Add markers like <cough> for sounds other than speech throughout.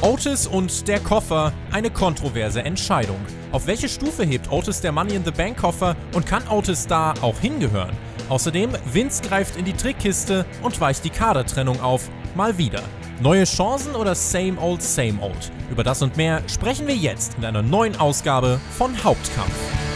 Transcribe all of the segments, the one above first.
Otis und der Koffer, eine kontroverse Entscheidung. Auf welche Stufe hebt Otis der Money in the Bank Koffer und kann Otis da auch hingehören? Außerdem, Vince greift in die Trickkiste und weicht die Kadertrennung auf. Mal wieder. Neue Chancen oder same old, same old? Über das und mehr sprechen wir jetzt in einer neuen Ausgabe von Hauptkampf.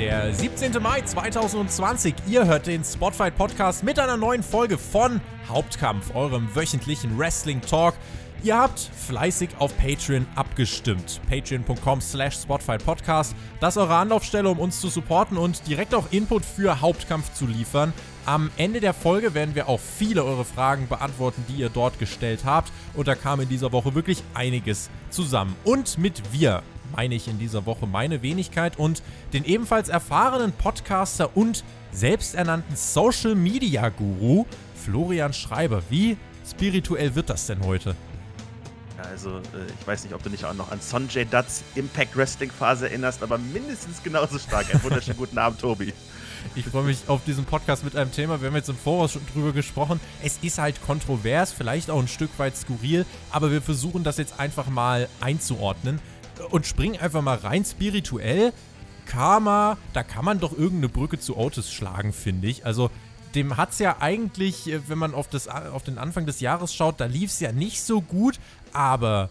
Der 17. Mai 2020. Ihr hört den Spotfight Podcast mit einer neuen Folge von Hauptkampf, eurem wöchentlichen Wrestling Talk. Ihr habt fleißig auf Patreon abgestimmt. Patreon.com slash Spotfight Podcast. Das ist eure Anlaufstelle, um uns zu supporten und direkt auch Input für Hauptkampf zu liefern. Am Ende der Folge werden wir auch viele eure Fragen beantworten, die ihr dort gestellt habt. Und da kam in dieser Woche wirklich einiges zusammen. Und mit wir meine ich in dieser Woche meine Wenigkeit und den ebenfalls erfahrenen Podcaster und selbsternannten Social Media Guru Florian Schreiber. Wie spirituell wird das denn heute? Also, äh, ich weiß nicht, ob du nicht auch noch an Sonjay Dutts Impact Wrestling Phase erinnerst, aber mindestens genauso stark. Einen wunderschönen guten Abend, Tobi. Ich freue mich auf diesen Podcast mit einem Thema. Wir haben jetzt im Voraus schon drüber gesprochen. Es ist halt kontrovers, vielleicht auch ein Stück weit skurril, aber wir versuchen das jetzt einfach mal einzuordnen und springen einfach mal rein spirituell. Karma, da kann man doch irgendeine Brücke zu Otis schlagen, finde ich. Also, dem hat es ja eigentlich, äh, wenn man auf, das, auf den Anfang des Jahres schaut, da lief es ja nicht so gut, aber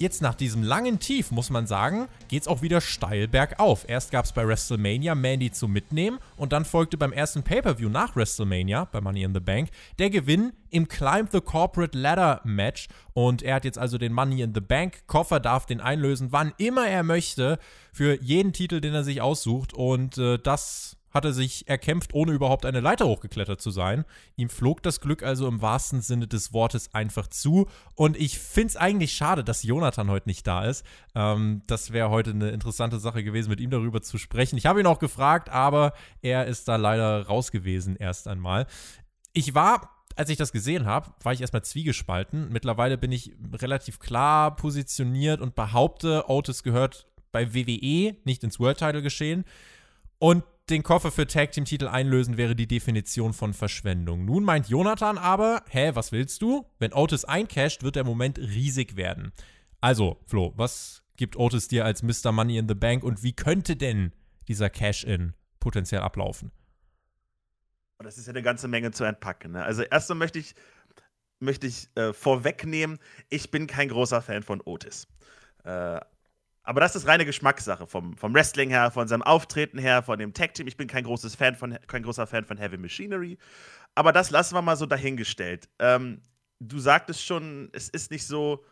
jetzt nach diesem langen Tief, muss man sagen, geht es auch wieder steil bergauf. Erst gab es bei WrestleMania Mandy zum Mitnehmen und dann folgte beim ersten Pay-Per-View nach WrestleMania, bei Money in the Bank, der Gewinn im Climb the Corporate Ladder Match. Und er hat jetzt also den Money in the Bank Koffer, darf den einlösen, wann immer er möchte, für jeden Titel, den er sich aussucht. Und äh, das hat er sich erkämpft, ohne überhaupt eine Leiter hochgeklettert zu sein. Ihm flog das Glück also im wahrsten Sinne des Wortes einfach zu. Und ich finde es eigentlich schade, dass Jonathan heute nicht da ist. Ähm, das wäre heute eine interessante Sache gewesen, mit ihm darüber zu sprechen. Ich habe ihn auch gefragt, aber er ist da leider raus gewesen erst einmal. Ich war als ich das gesehen habe, war ich erstmal zwiegespalten. Mittlerweile bin ich relativ klar positioniert und behaupte, Otis gehört bei WWE, nicht ins World Title geschehen. Und den Koffer für Tag Team Titel einlösen wäre die Definition von Verschwendung. Nun meint Jonathan aber, hä, was willst du? Wenn Otis eincasht, wird der Moment riesig werden. Also, Flo, was gibt Otis dir als Mr. Money in the Bank und wie könnte denn dieser Cash-In potenziell ablaufen? Das ist ja eine ganze Menge zu entpacken. Ne? Also erstmal möchte ich, möchte ich äh, vorwegnehmen, ich bin kein großer Fan von Otis. Äh, aber das ist reine Geschmackssache vom, vom Wrestling her, von seinem Auftreten her, von dem Tag Team. Ich bin kein großes Fan von kein großer Fan von Heavy Machinery, aber das lassen wir mal so dahingestellt. Ähm, du sagtest schon, es ist nicht so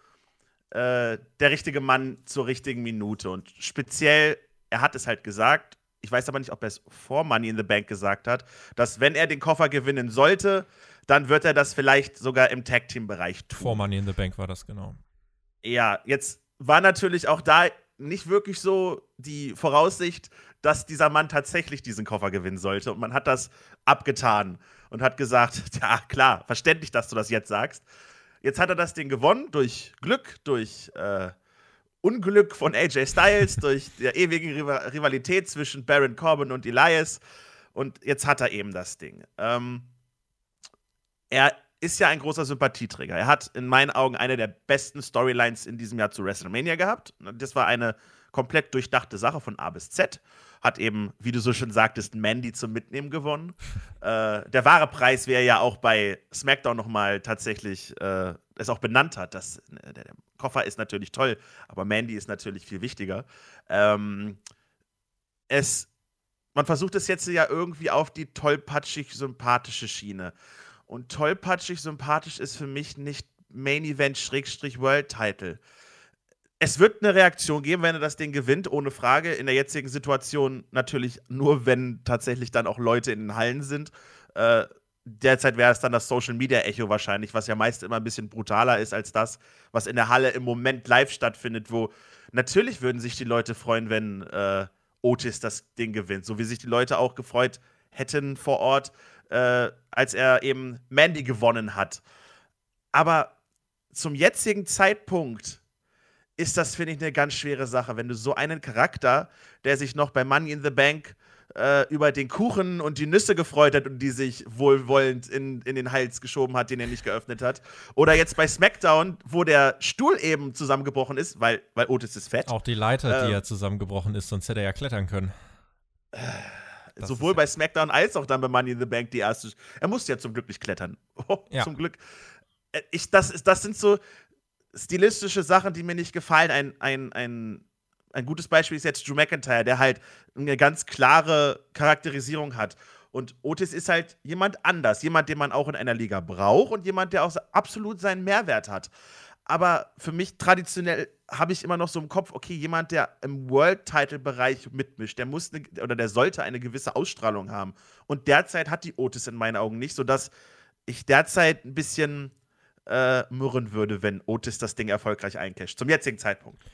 äh, der richtige Mann zur richtigen Minute und speziell, er hat es halt gesagt. Ich weiß aber nicht, ob er es vor Money in the Bank gesagt hat, dass wenn er den Koffer gewinnen sollte, dann wird er das vielleicht sogar im Tag Team Bereich tun. Vor Money in the Bank war das genau. Ja, jetzt war natürlich auch da nicht wirklich so die Voraussicht, dass dieser Mann tatsächlich diesen Koffer gewinnen sollte. Und man hat das abgetan und hat gesagt, <laughs> ja klar, verständlich, dass du das jetzt sagst. Jetzt hat er das Ding gewonnen durch Glück, durch äh, Unglück von AJ Styles, <laughs> durch die ewige Rivalität zwischen Baron Corbin und Elias. Und jetzt hat er eben das Ding. Ähm, er ist ja ein großer Sympathieträger. Er hat in meinen Augen eine der besten Storylines in diesem Jahr zu WrestleMania gehabt. Das war eine komplett durchdachte Sache von A bis Z. Hat eben, wie du so schön sagtest, Mandy zum Mitnehmen gewonnen. <laughs> äh, der wahre Preis, wäre ja auch bei SmackDown nochmal tatsächlich äh, es auch benannt hat. Das, äh, der, der, Koffer ist natürlich toll, aber Mandy ist natürlich viel wichtiger. Ähm, es, man versucht es jetzt ja irgendwie auf die tollpatschig sympathische Schiene. Und tollpatschig sympathisch ist für mich nicht Main Event Schrägstrich World Title. Es wird eine Reaktion geben, wenn er das Ding gewinnt, ohne Frage. In der jetzigen Situation natürlich nur, wenn tatsächlich dann auch Leute in den Hallen sind. Äh, derzeit wäre es dann das Social Media Echo wahrscheinlich, was ja meist immer ein bisschen brutaler ist als das, was in der Halle im Moment live stattfindet, wo natürlich würden sich die Leute freuen, wenn äh, Otis das Ding gewinnt, so wie sich die Leute auch gefreut hätten vor Ort, äh, als er eben Mandy gewonnen hat. Aber zum jetzigen Zeitpunkt ist das, finde ich, eine ganz schwere Sache. Wenn du so einen Charakter, der sich noch bei Money in the Bank äh, über den Kuchen und die Nüsse gefreut hat und die sich wohlwollend in, in den Hals geschoben hat, den er nicht geöffnet hat. Oder jetzt bei SmackDown, wo der Stuhl eben zusammengebrochen ist, weil, weil Otis ist fett. Auch die Leiter, ähm, die ja zusammengebrochen ist, sonst hätte er ja klettern können. Das sowohl bei SmackDown als auch dann bei Money in the Bank die erste. Er musste ja zum Glück nicht klettern. <laughs> Oh, ja. Zum Glück. Äh, ich, das, das sind so stilistische Sachen, die mir nicht gefallen. Ein, ein, ein, ein gutes Beispiel ist jetzt Drew McIntyre, der halt eine ganz klare Charakterisierung hat. Und Otis ist halt jemand anders, jemand, den man auch in einer Liga braucht und jemand, der auch absolut seinen Mehrwert hat. Aber für mich traditionell habe ich immer noch so im Kopf, okay, jemand, der im World-Title-Bereich mitmischt, der muss ne, oder der sollte eine gewisse Ausstrahlung haben. Und derzeit hat die Otis in meinen Augen nicht, sodass ich derzeit ein bisschen äh, murren würde, wenn Otis das Ding erfolgreich eincasht. Zum jetzigen Zeitpunkt.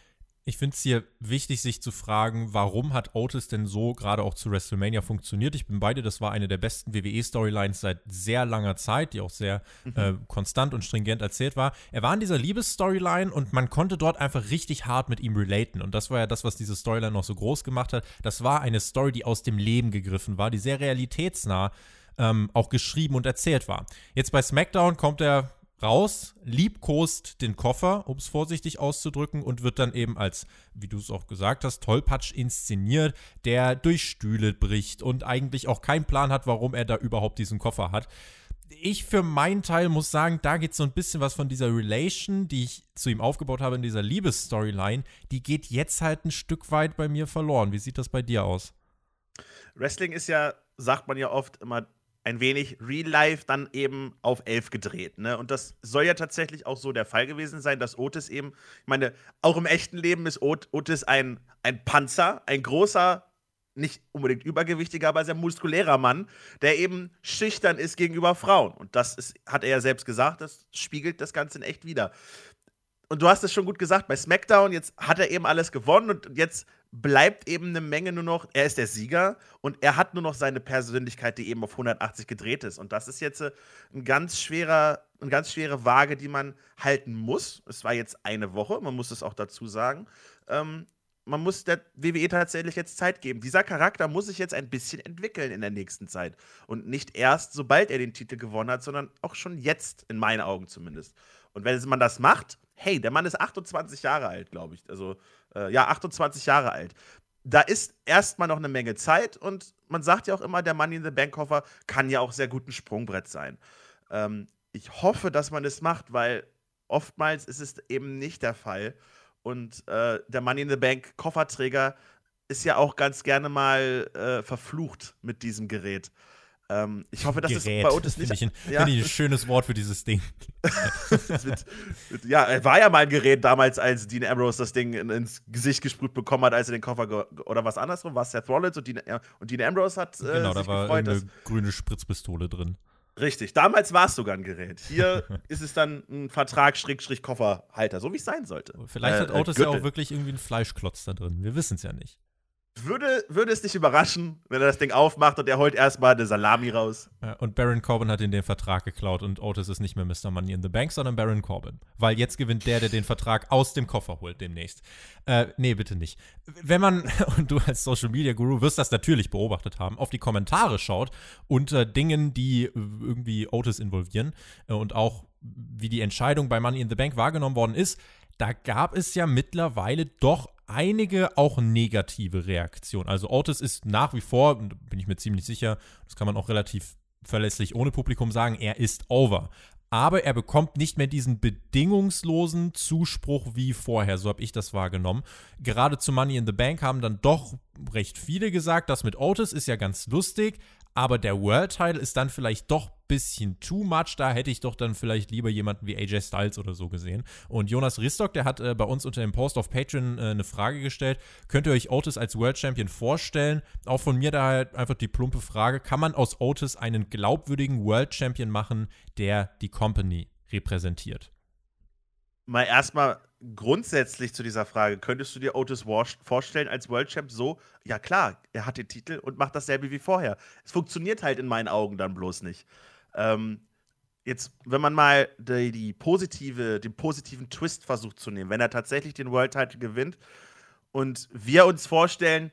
Ich finde es hier wichtig, sich zu fragen, warum hat Otis denn so gerade auch zu WrestleMania funktioniert? Ich bin beide, das war eine der besten WWE-Storylines seit sehr langer Zeit, die auch sehr mhm. äh, konstant und stringent erzählt war. Er war in dieser Liebesstoryline und man konnte dort einfach richtig hart mit ihm relaten. Und das war ja das, was diese Storyline noch so groß gemacht hat. Das war eine Story, die aus dem Leben gegriffen war, die sehr realitätsnah ähm, auch geschrieben und erzählt war. Jetzt bei SmackDown kommt er raus, liebkost den Koffer, um es vorsichtig auszudrücken, und wird dann eben als, wie du es auch gesagt hast, Tollpatsch inszeniert, der durch Stühle bricht und eigentlich auch keinen Plan hat, warum er da überhaupt diesen Koffer hat. Ich für meinen Teil muss sagen, da geht so ein bisschen was von dieser Relation, die ich zu ihm aufgebaut habe in dieser Liebesstoryline, die geht jetzt halt ein Stück weit bei mir verloren. Wie sieht das bei dir aus? Wrestling ist ja, sagt man ja oft immer, ein wenig Real Life dann eben auf 11 gedreht. Ne? Und das soll ja tatsächlich auch so der Fall gewesen sein, dass Otis eben, ich meine, auch im echten Leben ist Ot Otis ein, ein Panzer, ein großer, nicht unbedingt übergewichtiger, aber sehr muskulärer Mann, der eben schüchtern ist gegenüber Frauen. Und das ist, hat er ja selbst gesagt, das spiegelt das Ganze in echt wieder. Und du hast es schon gut gesagt, bei SmackDown, jetzt hat er eben alles gewonnen und jetzt bleibt eben eine Menge nur noch, er ist der Sieger und er hat nur noch seine Persönlichkeit, die eben auf 180 gedreht ist. Und das ist jetzt äh, ein ganz schwerer, eine ganz schwere Waage, die man halten muss. Es war jetzt eine Woche, man muss es auch dazu sagen. Ähm, man muss der WWE tatsächlich jetzt Zeit geben. Dieser Charakter muss sich jetzt ein bisschen entwickeln in der nächsten Zeit. Und nicht erst, sobald er den Titel gewonnen hat, sondern auch schon jetzt, in meinen Augen zumindest. Und wenn man das macht, hey, der Mann ist 28 Jahre alt, glaube ich. Also, äh, ja, 28 Jahre alt. Da ist erstmal noch eine Menge Zeit und man sagt ja auch immer, der Money in the Bank Koffer kann ja auch sehr gut ein Sprungbrett sein. Ähm, ich hoffe, dass man es macht, weil oftmals ist es eben nicht der Fall. Und äh, der Money in the Bank Kofferträger ist ja auch ganz gerne mal äh, verflucht mit diesem Gerät. Ähm, ich hoffe, dass es bei uns nicht. Finde ich, ein, ja. find ich ein schönes Wort für dieses Ding. <laughs> mit, mit, ja, war ja mal ein Gerät damals, als Dean Ambrose das Ding in, ins Gesicht gesprüht bekommen hat, als er den Koffer oder was andersrum war, Seth Rollins und Dean, und Dean Ambrose hat. Äh, genau, da war gefreut, eine grüne Spritzpistole drin. Richtig, damals war es sogar ein Gerät. Hier <laughs> ist es dann ein Vertrag-Kofferhalter, so wie es sein sollte. Vielleicht äh, hat Autos ja auch wirklich irgendwie einen Fleischklotz da drin. Wir wissen es ja nicht. Würde, würde es dich überraschen, wenn er das Ding aufmacht und er holt erstmal eine Salami raus. Ja, und Baron Corbin hat ihn den Vertrag geklaut und Otis ist nicht mehr Mr. Money in the Bank, sondern Baron Corbin. Weil jetzt gewinnt der, der den Vertrag aus dem Koffer holt demnächst. Äh, nee, bitte nicht. Wenn man, <laughs> und du als Social Media Guru wirst das natürlich beobachtet haben, auf die Kommentare schaut unter Dingen, die irgendwie Otis involvieren äh, und auch wie die Entscheidung bei Money in the Bank wahrgenommen worden ist, da gab es ja mittlerweile doch einige auch negative Reaktionen. Also Otis ist nach wie vor, bin ich mir ziemlich sicher, das kann man auch relativ verlässlich ohne Publikum sagen, er ist over. Aber er bekommt nicht mehr diesen bedingungslosen Zuspruch wie vorher. So habe ich das wahrgenommen. Gerade zu Money in the Bank haben dann doch recht viele gesagt, das mit Otis ist ja ganz lustig, aber der World-Title ist dann vielleicht doch ein bisschen too much. Da hätte ich doch dann vielleicht lieber jemanden wie AJ Styles oder so gesehen. Und Jonas Ristock, der hat äh, bei uns unter dem Post auf Patreon äh, eine Frage gestellt. Könnt ihr euch Otis als World Champion vorstellen? Auch von mir daher einfach die plumpe Frage: Kann man aus Otis einen glaubwürdigen World Champion machen, der die Company repräsentiert? Mal erstmal grundsätzlich zu dieser Frage, könntest du dir Otis Walsh vorstellen als World Champ so? Ja klar, er hat den Titel und macht dasselbe wie vorher. Es funktioniert halt in meinen Augen dann bloß nicht. Ähm, jetzt, wenn man mal die, die, positive, den positiven Twist versucht zu nehmen, wenn er tatsächlich den World Title gewinnt und wir uns vorstellen,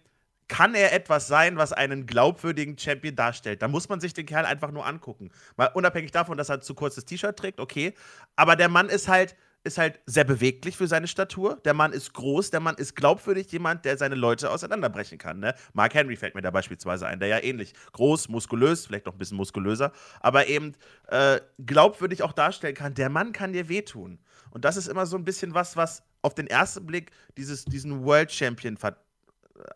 kann er etwas sein, was einen glaubwürdigen Champion darstellt? Da muss man sich den Kerl einfach nur angucken. Mal unabhängig davon, dass er zu kurzes T-Shirt trägt, okay. Aber der Mann ist halt, ist halt sehr beweglich für seine Statur. Der Mann ist groß, der Mann ist glaubwürdig, jemand, der seine Leute auseinanderbrechen kann. Ne? Mark Henry fällt mir da beispielsweise ein, der ja ähnlich groß, muskulös, vielleicht noch ein bisschen muskulöser, aber eben äh, glaubwürdig auch darstellen kann. Der Mann kann dir wehtun. Und das ist immer so ein bisschen was, was auf den ersten Blick dieses, diesen World Champion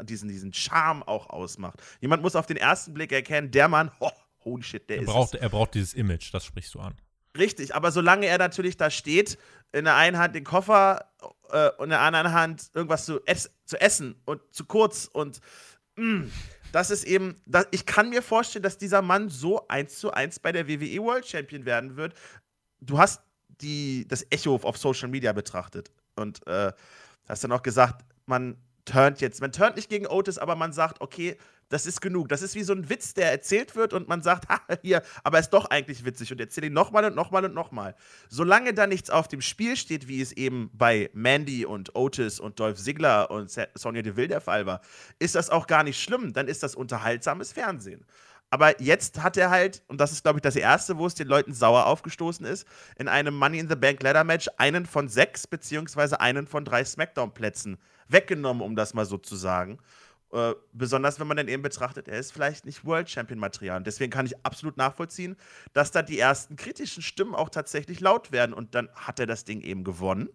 diesen, diesen Charme auch ausmacht. Jemand muss auf den ersten Blick erkennen, der Mann, oh, <laughs> holy shit, der er ist braucht, es. Er braucht dieses Image, das sprichst du an. Richtig, aber solange er natürlich da steht, in der einen Hand den Koffer äh, und in der anderen Hand irgendwas zu, ess zu essen und zu kurz und mh, mm, das ist eben, das, ich kann mir vorstellen, dass dieser Mann so eins zu eins bei der WWE World Champion werden wird. Du hast die, das Echo auf Social Media betrachtet und äh, hast dann auch gesagt, man turnt jetzt. Man turnt nicht gegen Otis, aber man sagt, okay, das ist genug. Das ist wie so ein Witz, der erzählt wird und man sagt, <laughs> ha, hier, aber ist doch eigentlich witzig und erzähle ihn nochmal und nochmal und nochmal. Solange da nichts auf dem Spiel steht, wie es eben bei Mandy und Otis und Dolph Ziggler und Sonja Deville der Fall war, ist das auch gar nicht schlimm. Dann ist das unterhaltsames Fernsehen. Aber jetzt hat er halt, und das ist, glaube ich, das erste, wo es den Leuten sauer aufgestoßen ist, in einem Money in the Bank Ladder Match einen von sechs, beziehungsweise einen von drei Smackdown-Plätzen weggenommen, um das mal so zu sagen. Äh, besonders wenn man dann eben betrachtet, er ist vielleicht nicht World Champion Material. Und deswegen kann ich absolut nachvollziehen, dass da die ersten kritischen Stimmen auch tatsächlich laut werden. Und dann hat er das Ding eben gewonnen.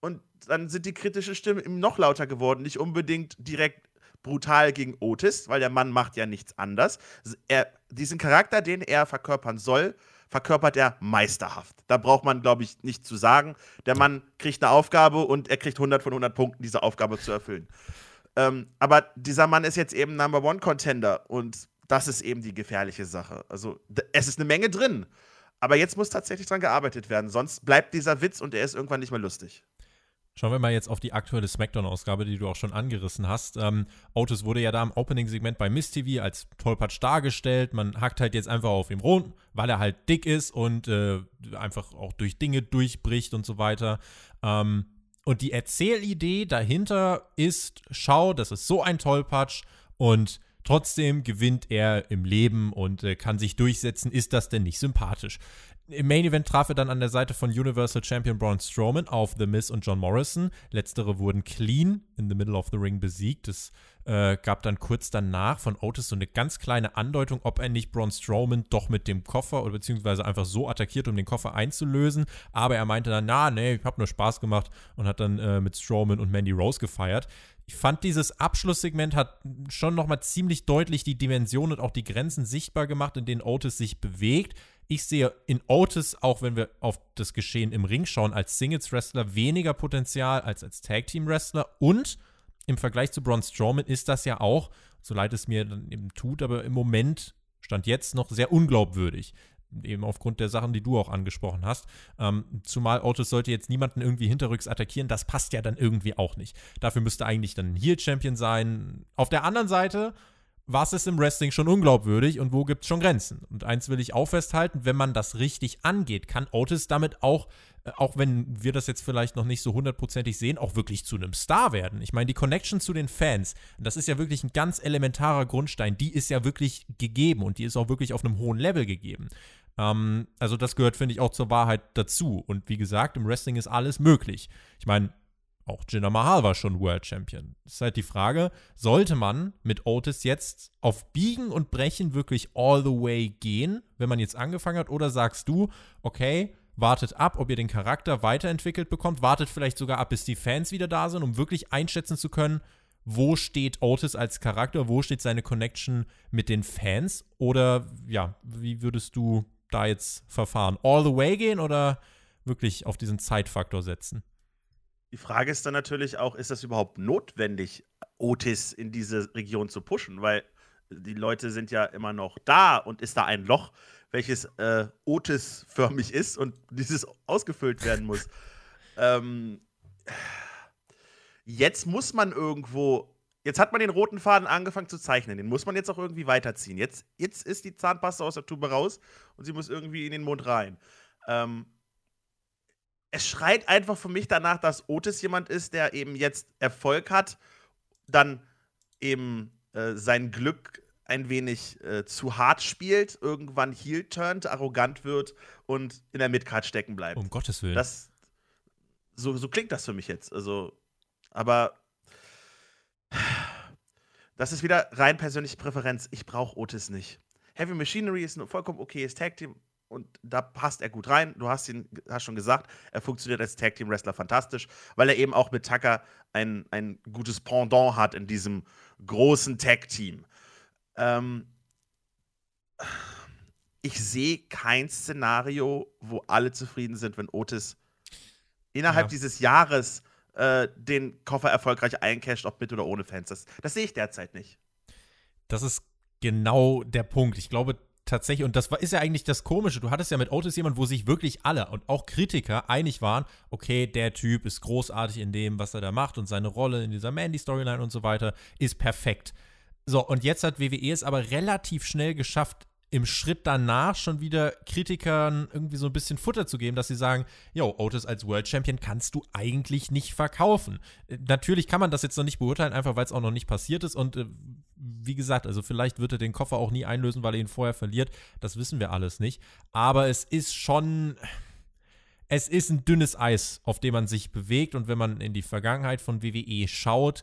Und dann sind die kritischen Stimmen eben noch lauter geworden. Nicht unbedingt direkt brutal gegen Otis, weil der Mann macht ja nichts anders. Er, diesen Charakter, den er verkörpern soll, verkörpert er meisterhaft. Da braucht man, glaube ich, nicht zu sagen. Der Mann kriegt eine Aufgabe und er kriegt 100 von 100 Punkten, diese Aufgabe zu erfüllen. Ähm, aber dieser Mann ist jetzt eben Number One Contender und das ist eben die gefährliche Sache. Also es ist eine Menge drin, aber jetzt muss tatsächlich dran gearbeitet werden, sonst bleibt dieser Witz und er ist irgendwann nicht mehr lustig. Schauen wir mal jetzt auf die aktuelle SmackDown-Ausgabe, die du auch schon angerissen hast. Ähm, Otis wurde ja da im Opening-Segment bei Miss TV als Tollpatsch dargestellt. Man hackt halt jetzt einfach auf ihm rum, weil er halt dick ist und äh, einfach auch durch Dinge durchbricht und so weiter. Ähm, und die Erzählidee dahinter ist, schau, das ist so ein Tollpatsch und trotzdem gewinnt er im Leben und äh, kann sich durchsetzen. Ist das denn nicht sympathisch? Im Main Event traf er dann an der Seite von Universal Champion Braun Strowman auf The Miz und John Morrison. Letztere wurden clean in the middle of the ring besiegt. Es äh, gab dann kurz danach von Otis so eine ganz kleine Andeutung, ob er nicht Braun Strowman doch mit dem Koffer oder beziehungsweise einfach so attackiert, um den Koffer einzulösen. Aber er meinte dann, na, nee, ich hab nur Spaß gemacht und hat dann äh, mit Strowman und Mandy Rose gefeiert. Ich fand, dieses Abschlusssegment hat schon nochmal ziemlich deutlich die Dimension und auch die Grenzen sichtbar gemacht, in denen Otis sich bewegt. Ich sehe in Otis, auch wenn wir auf das Geschehen im Ring schauen, als Singles-Wrestler weniger Potenzial als als Tag-Team-Wrestler. Und im Vergleich zu Braun Strowman ist das ja auch, so leid es mir dann eben tut, aber im Moment stand jetzt noch sehr unglaubwürdig. Eben aufgrund der Sachen, die du auch angesprochen hast. Ähm, zumal Otis sollte jetzt niemanden irgendwie hinterrücks attackieren, das passt ja dann irgendwie auch nicht. Dafür müsste eigentlich dann ein Heel-Champion sein. Auf der anderen Seite was ist im Wrestling schon unglaubwürdig und wo gibt es schon Grenzen? Und eins will ich auch festhalten, wenn man das richtig angeht, kann Otis damit auch, äh, auch wenn wir das jetzt vielleicht noch nicht so hundertprozentig sehen, auch wirklich zu einem Star werden. Ich meine, die Connection zu den Fans, das ist ja wirklich ein ganz elementarer Grundstein, die ist ja wirklich gegeben und die ist auch wirklich auf einem hohen Level gegeben. Ähm, also das gehört, finde ich, auch zur Wahrheit dazu. Und wie gesagt, im Wrestling ist alles möglich. Ich meine, auch Jinder Mahal war schon World Champion. Ist halt die Frage, sollte man mit Otis jetzt auf Biegen und Brechen wirklich all the way gehen, wenn man jetzt angefangen hat, oder sagst du, okay, wartet ab, ob ihr den Charakter weiterentwickelt bekommt, wartet vielleicht sogar ab, bis die Fans wieder da sind, um wirklich einschätzen zu können, wo steht Otis als Charakter, wo steht seine Connection mit den Fans oder ja, wie würdest du da jetzt verfahren? All the way gehen oder wirklich auf diesen Zeitfaktor setzen? Die Frage ist dann natürlich auch, ist das überhaupt notwendig, Otis in diese Region zu pushen? Weil die Leute sind ja immer noch da und ist da ein Loch, welches äh, Otis-förmig ist und <laughs> dieses ausgefüllt werden muss. ähm, jetzt muss man irgendwo jetzt hat man den roten Faden angefangen zu zeichnen. Den muss man jetzt auch irgendwie weiterziehen. Jetzt, jetzt ist die Zahnpasta aus der Tube raus und sie muss irgendwie in den Mund rein. Ähm, es schreit einfach für mich danach, dass Otis jemand ist, der eben jetzt Erfolg hat, dann eben äh, sein Glück ein wenig äh, zu hart spielt, irgendwann heel turnt, arrogant wird und in der Midcard stecken bleibt. Um Gottes Willen. Das, so, so klingt das für mich jetzt. Also, aber das ist wieder rein persönliche Präferenz. Ich brauche Otis nicht. Heavy Machinery ist ein vollkommen okayes Tag Team und da passt er gut rein. Du hast ihn hast schon gesagt, er funktioniert als Tag Team Wrestler fantastisch, weil er eben auch mit Tucker ein, ein gutes Pendant hat in diesem großen Tag Team. Ähm, ich sehe kein Szenario, wo alle zufrieden sind, wenn Otis innerhalb ja. dieses Jahres äh, den Koffer erfolgreich eincasht, ob mit oder ohne Fans. Das, das sehe ich derzeit nicht. Das ist genau der Punkt. Ich glaube tatsächlich, und das war, ist ja eigentlich das Komische, du hattest ja mit Otis jemand, wo sich wirklich alle und auch Kritiker einig waren, okay, der Typ ist großartig in dem, was er da macht und seine Rolle in dieser Mandy-Storyline und so weiter ist perfekt. So, und jetzt hat WWE es aber relativ schnell geschafft, im Schritt danach schon wieder Kritikern irgendwie so ein bisschen Futter zu geben, dass sie sagen, yo, Otis als World Champion kannst du eigentlich nicht verkaufen. Äh, natürlich kann man das jetzt noch nicht beurteilen, einfach weil es auch noch nicht passiert ist und äh, wie gesagt, also vielleicht wird er den Koffer auch nie einlösen, weil er ihn vorher verliert. Das wissen wir alles nicht. Aber es ist schon, es ist ein dünnes Eis, auf dem man sich bewegt und wenn man in die Vergangenheit von WWE schaut,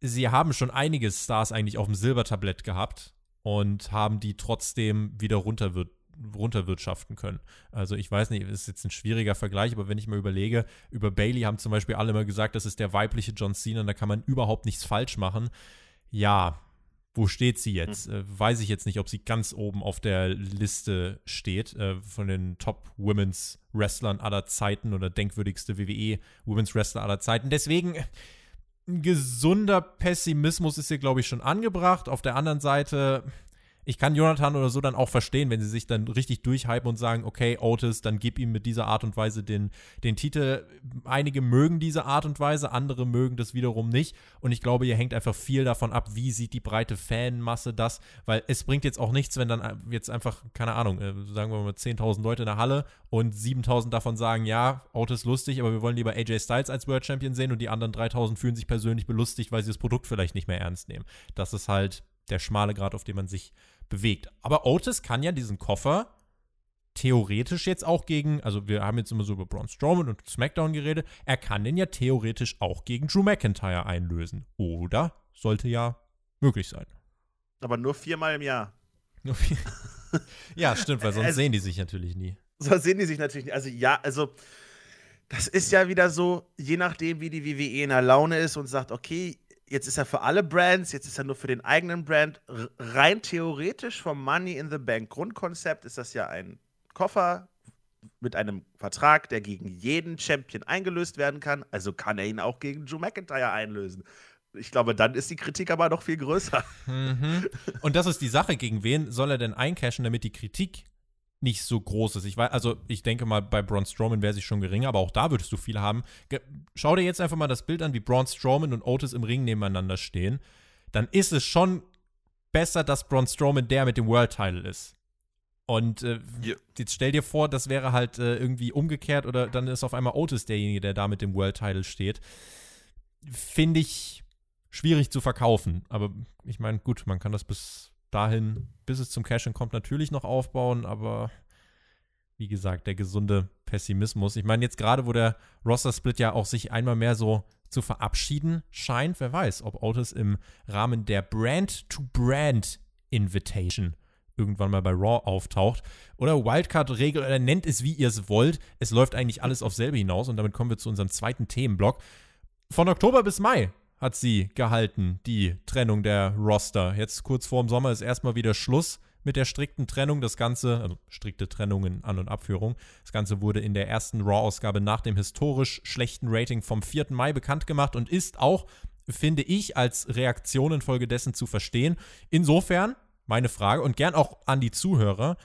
sie haben schon einige Stars eigentlich auf dem Silbertablett gehabt und haben die trotzdem wieder runterwir runterwirtschaften können. Also ich weiß nicht, ist jetzt ein schwieriger Vergleich, aber wenn ich mal überlege, über Bailey haben zum Beispiel alle immer gesagt, das ist der weibliche John Cena da kann man überhaupt nichts falsch machen. Ja, wo steht sie jetzt? Hm. Äh, weiß ich jetzt nicht, ob sie ganz oben auf der Liste steht äh, von den Top Women's Wrestlern aller Zeiten oder denkwürdigste WWE Women's Wrestler aller Zeiten. Deswegen ein gesunder Pessimismus ist hier, glaube ich, schon angebracht. Auf der anderen Seite, ich kann Jonathan oder so dann auch verstehen, wenn sie sich dann richtig durchhypen und sagen, okay, Otis, dann gib ihm mit dieser Art und Weise den, den Titel. Einige mögen diese Art und Weise, andere mögen das wiederum nicht. Und ich glaube, hier hängt einfach viel davon ab, wie sieht die breite Fanmasse das, weil es bringt jetzt auch nichts, wenn dann jetzt einfach, keine Ahnung, äh, sagen wir mal 10.000 Leute in der Halle und 7.000 davon sagen, ja, Otis lustig, aber wir wollen lieber AJ Styles als World Champion sehen und die anderen 3.000 fühlen sich persönlich belustigt, weil sie das Produkt vielleicht nicht mehr ernst nehmen. Das ist halt der schmale Grad, auf dem man sich bewegt. Aber Otis kann ja diesen Koffer theoretisch jetzt auch gegen, also wir haben jetzt immer so über Braun Strowman und SmackDown geredet, er kann den ja theoretisch auch gegen Drew McIntyre einlösen. Oder? Sollte ja möglich sein. Aber nur viermal im Jahr. Nur vier. <laughs> ja, stimmt, weil sonst also, sehen die sich natürlich nie. Sonst sehen die sich natürlich nie. Also ja, also das ist ja wieder so, je nachdem, wie die WWE in der Laune ist und sagt, okay, jetzt ist er für alle Brands, jetzt ist er nur für den eigenen Brand. rein theoretisch vom Money in the Bank Grundkonzept ist das ja ein Koffer mit einem Vertrag, der gegen jeden Champion eingelöst werden kann. Also kann er ihn auch gegen Drew McIntyre einlösen. Ich glaube, dann ist die Kritik aber noch viel größer. Mhm. Und das ist die Sache, gegen wen soll er denn eincashen, damit die Kritik nicht so groß ist. Ich weiß, also ich denke mal, bei Braun Strowman wäre sie schon geringer, aber auch da würdest du viel haben. Schau dir jetzt einfach mal das Bild an, wie Braun Strowman und Otis im Ring nebeneinander stehen. Dann ist es schon besser, dass Braun Strowman der mit dem World Title ist. Und äh, yeah. jetzt stell dir vor, das wäre halt äh, irgendwie umgekehrt oder dann ist auf einmal Otis derjenige, der da mit dem World Title steht. Finde ich schwierig zu verkaufen. Aber ich meine, gut, man kann das bis dahin, bis es zum Cashen kommt, natürlich noch aufbauen, aber wie gesagt, der gesunde Pessimismus. Ich meine, jetzt gerade, wo der Roster-Split ja auch sich einmal mehr so zu verabschieden scheint, wer weiß, ob Otis im Rahmen der Brand-to-Brand-Invitation irgendwann mal bei Raw auftaucht. Oder Wildcard-Regel, oder nennt es, wie ihr es wollt. Es läuft eigentlich alles auf selbe hinaus und damit kommen wir zu unserem zweiten Themenblock. Von Oktober bis Mai hat sie gehalten, die Trennung der Roster. Jetzt kurz vor dem Sommer ist erstmal wieder Schluss mit der strikten Trennung. Das Ganze, also strikte Trennung in An- und Abführung. Das Ganze wurde in der ersten Raw-Ausgabe nach dem historisch schlechten Rating vom 4. Mai bekannt gemacht und ist auch, finde ich, als Reaktion infolgedessen zu verstehen. Insofern, meine Frage und gern auch an die Zuhörer,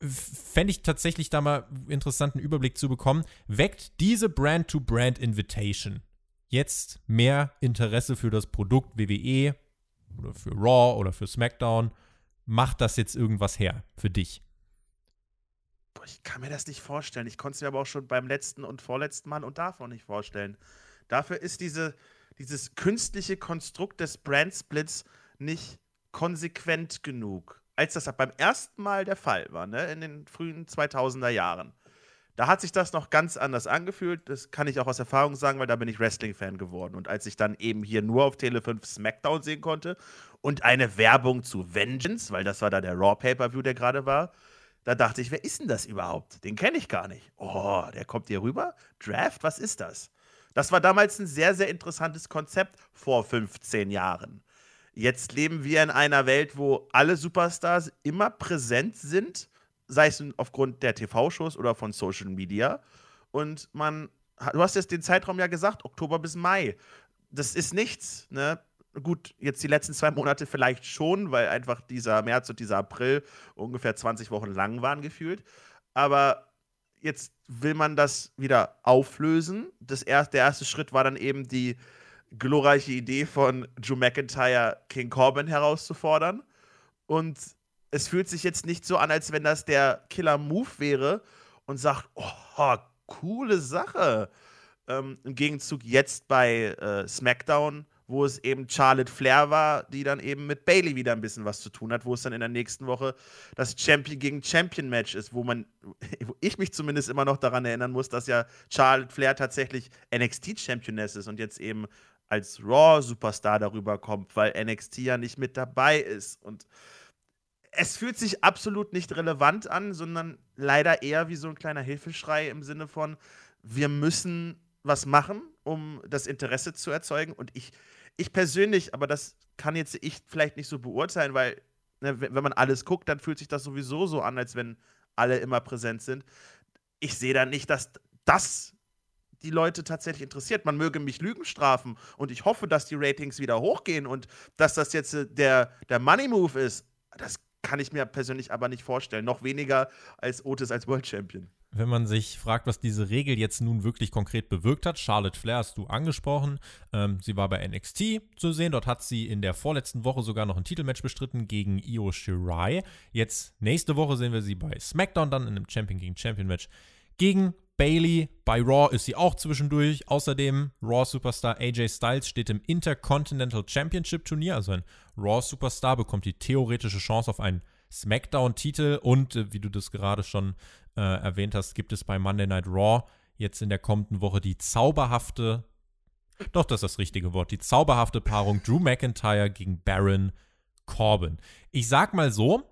fände ich tatsächlich da mal interessanten Überblick zu bekommen. Weckt diese Brand-to-Brand-Invitation jetzt mehr Interesse für das Produkt WWE oder für Raw oder für SmackDown, macht das jetzt irgendwas her für dich? ich kann mir das nicht vorstellen. Ich konnte es mir aber auch schon beim letzten und vorletzten Mal und davon nicht vorstellen. Dafür ist diese, dieses künstliche Konstrukt des Brandsplits nicht konsequent genug. Als das beim ersten Mal der Fall war, ne, in den frühen 2000er Jahren, da hat sich das noch ganz anders angefühlt. Das kann ich auch aus Erfahrung sagen, weil da bin ich Wrestling-Fan geworden. Und als ich dann eben hier nur auf Tele 5 SmackDown sehen konnte und eine Werbung zu Vengeance, weil das war da der Raw Pay-Per-View, der gerade war, da dachte ich, wer ist denn das überhaupt? Den kenne ich gar nicht. Oh, der kommt hier rüber? Draft? Was ist das? Das war damals ein sehr, sehr interessantes Konzept vor 15 Jahren. Jetzt leben wir in einer Welt, wo alle Superstars immer präsent sind, sei es aufgrund der TV-Shows oder von Social Media. Und man, du hast jetzt den Zeitraum ja gesagt, Oktober bis Mai. Das ist nichts, ne? Gut, jetzt die letzten zwei Monate vielleicht schon, weil einfach dieser März und dieser April ungefähr 20 Wochen lang waren gefühlt. Aber jetzt will man das wieder auflösen. Das erst, der erste Schritt war dann eben die glorreiche Idee von Drew McIntyre, King Corbin herauszufordern. Und es fühlt sich jetzt nicht so an, als wenn das der Killer-Move wäre und sagt, oh, coole Sache. Ähm, Im Gegenzug jetzt bei äh, SmackDown wo es eben Charlotte Flair war, die dann eben mit Bailey wieder ein bisschen was zu tun hat, wo es dann in der nächsten Woche das Champion gegen Champion Match ist, wo man, <laughs> wo ich mich zumindest immer noch daran erinnern muss, dass ja Charlotte Flair tatsächlich NXT Championess ist und jetzt eben als Raw Superstar darüber kommt, weil NXT ja nicht mit dabei ist und es fühlt sich absolut nicht relevant an, sondern leider eher wie so ein kleiner Hilfeschrei im Sinne von, wir müssen was machen, um das Interesse zu erzeugen. Und ich, ich persönlich, aber das kann jetzt ich vielleicht nicht so beurteilen, weil ne, wenn man alles guckt, dann fühlt sich das sowieso so an, als wenn alle immer präsent sind. Ich sehe da nicht, dass das die Leute tatsächlich interessiert. Man möge mich Lügen strafen und ich hoffe, dass die Ratings wieder hochgehen und dass das jetzt äh, der, der Money Move ist. Das kann ich mir persönlich aber nicht vorstellen. Noch weniger als Otis als World Champion wenn man sich fragt, was diese Regel jetzt nun wirklich konkret bewirkt hat. Charlotte Flair hast du angesprochen. Ähm, sie war bei NXT zu sehen. Dort hat sie in der vorletzten Woche sogar noch ein Titelmatch bestritten gegen Io Shirai. Jetzt nächste Woche sehen wir sie bei SmackDown dann in einem Champion gegen Champion Match gegen Bailey. Bei Raw ist sie auch zwischendurch. Außerdem Raw Superstar AJ Styles steht im Intercontinental Championship Turnier. Also ein Raw Superstar bekommt die theoretische Chance auf einen SmackDown-Titel und äh, wie du das gerade schon äh, erwähnt hast, gibt es bei Monday Night Raw jetzt in der kommenden Woche die zauberhafte, doch das ist das richtige Wort, die zauberhafte Paarung Drew McIntyre gegen Baron Corbin. Ich sag mal so,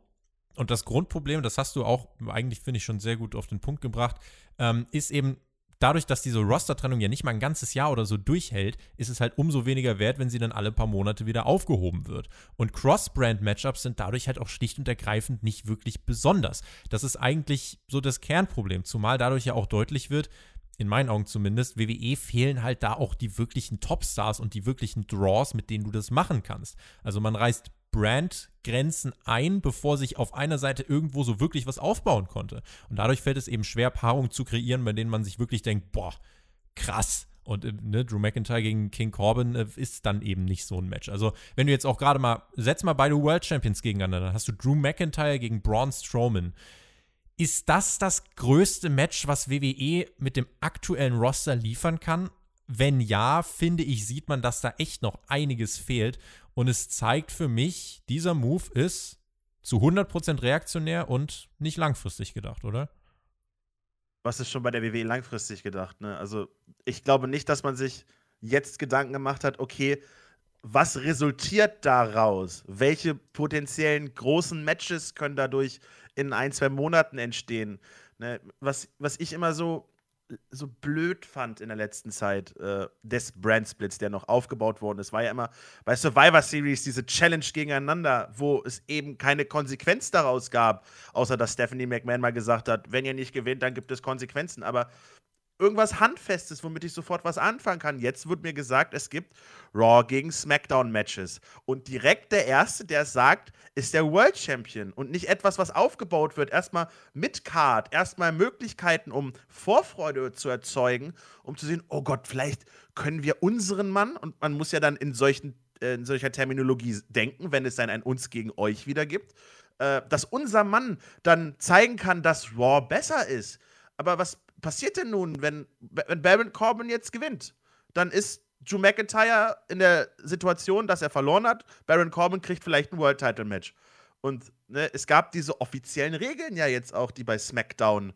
und das Grundproblem, das hast du auch eigentlich, finde ich, schon sehr gut auf den Punkt gebracht, ähm, ist eben, dadurch, dass diese Roster-Trennung ja nicht mal ein ganzes Jahr oder so durchhält, ist es halt umso weniger wert, wenn sie dann alle paar Monate wieder aufgehoben wird. Und Cross-Brand-Matchups sind dadurch halt auch schlicht und ergreifend nicht wirklich besonders. Das ist eigentlich so das Kernproblem, zumal dadurch ja auch deutlich wird, in meinen Augen zumindest, WWE fehlen halt da auch die wirklichen Topstars und die wirklichen Draws, mit denen du das machen kannst. Also man reißt Brandgrenzen ein, bevor sich auf einer Seite irgendwo so wirklich was aufbauen konnte. Und dadurch fällt es eben schwer, Paarungen zu kreieren, bei denen man sich wirklich denkt, boah, krass. Und äh, ne, Drew McIntyre gegen King Corbin äh, ist dann eben nicht so ein Match. Also, wenn du jetzt auch gerade mal, setz mal beide World Champions gegeneinander, dann hast du Drew McIntyre gegen Braun Strowman. Ist das das größte Match, was WWE mit dem aktuellen Roster liefern kann? Wenn ja, finde ich, sieht man, dass da echt noch einiges fehlt. Und es zeigt für mich, dieser Move ist zu 100% reaktionär und nicht langfristig gedacht, oder? Was ist schon bei der WWE langfristig gedacht? Ne? Also, ich glaube nicht, dass man sich jetzt Gedanken gemacht hat, okay, was resultiert daraus? Welche potenziellen großen Matches können dadurch in ein, zwei Monaten entstehen? Ne? Was, was ich immer so so blöd fand in der letzten Zeit äh, des Brandsplits, der noch aufgebaut worden ist, war ja immer bei Survivor Series diese Challenge gegeneinander, wo es eben keine Konsequenz daraus gab, außer dass Stephanie McMahon mal gesagt hat, wenn ihr nicht gewinnt, dann gibt es Konsequenzen. Aber irgendwas Handfestes, womit ich sofort was anfangen kann. Jetzt wird mir gesagt, es gibt Raw gegen SmackDown Matches. Und direkt der Erste, der es sagt, ist der World Champion. Und nicht etwas, was aufgebaut wird. Erstmal mit Card, erstmal Möglichkeiten, um Vorfreude zu erzeugen, um zu sehen, oh Gott, vielleicht können wir unseren Mann, und man muss ja dann in solchen äh, in solcher Terminologie denken, wenn es dann ein uns gegen euch wieder gibt, äh, dass unser Mann dann zeigen kann, dass Raw besser ist. Aber was passiert denn nun, wenn, wenn Baron Corbin jetzt gewinnt? Dann ist Drew McIntyre in der Situation, dass er verloren hat. Baron Corbin kriegt vielleicht ein World Title Match. Und ne, es gab diese offiziellen Regeln ja jetzt auch, die bei SmackDown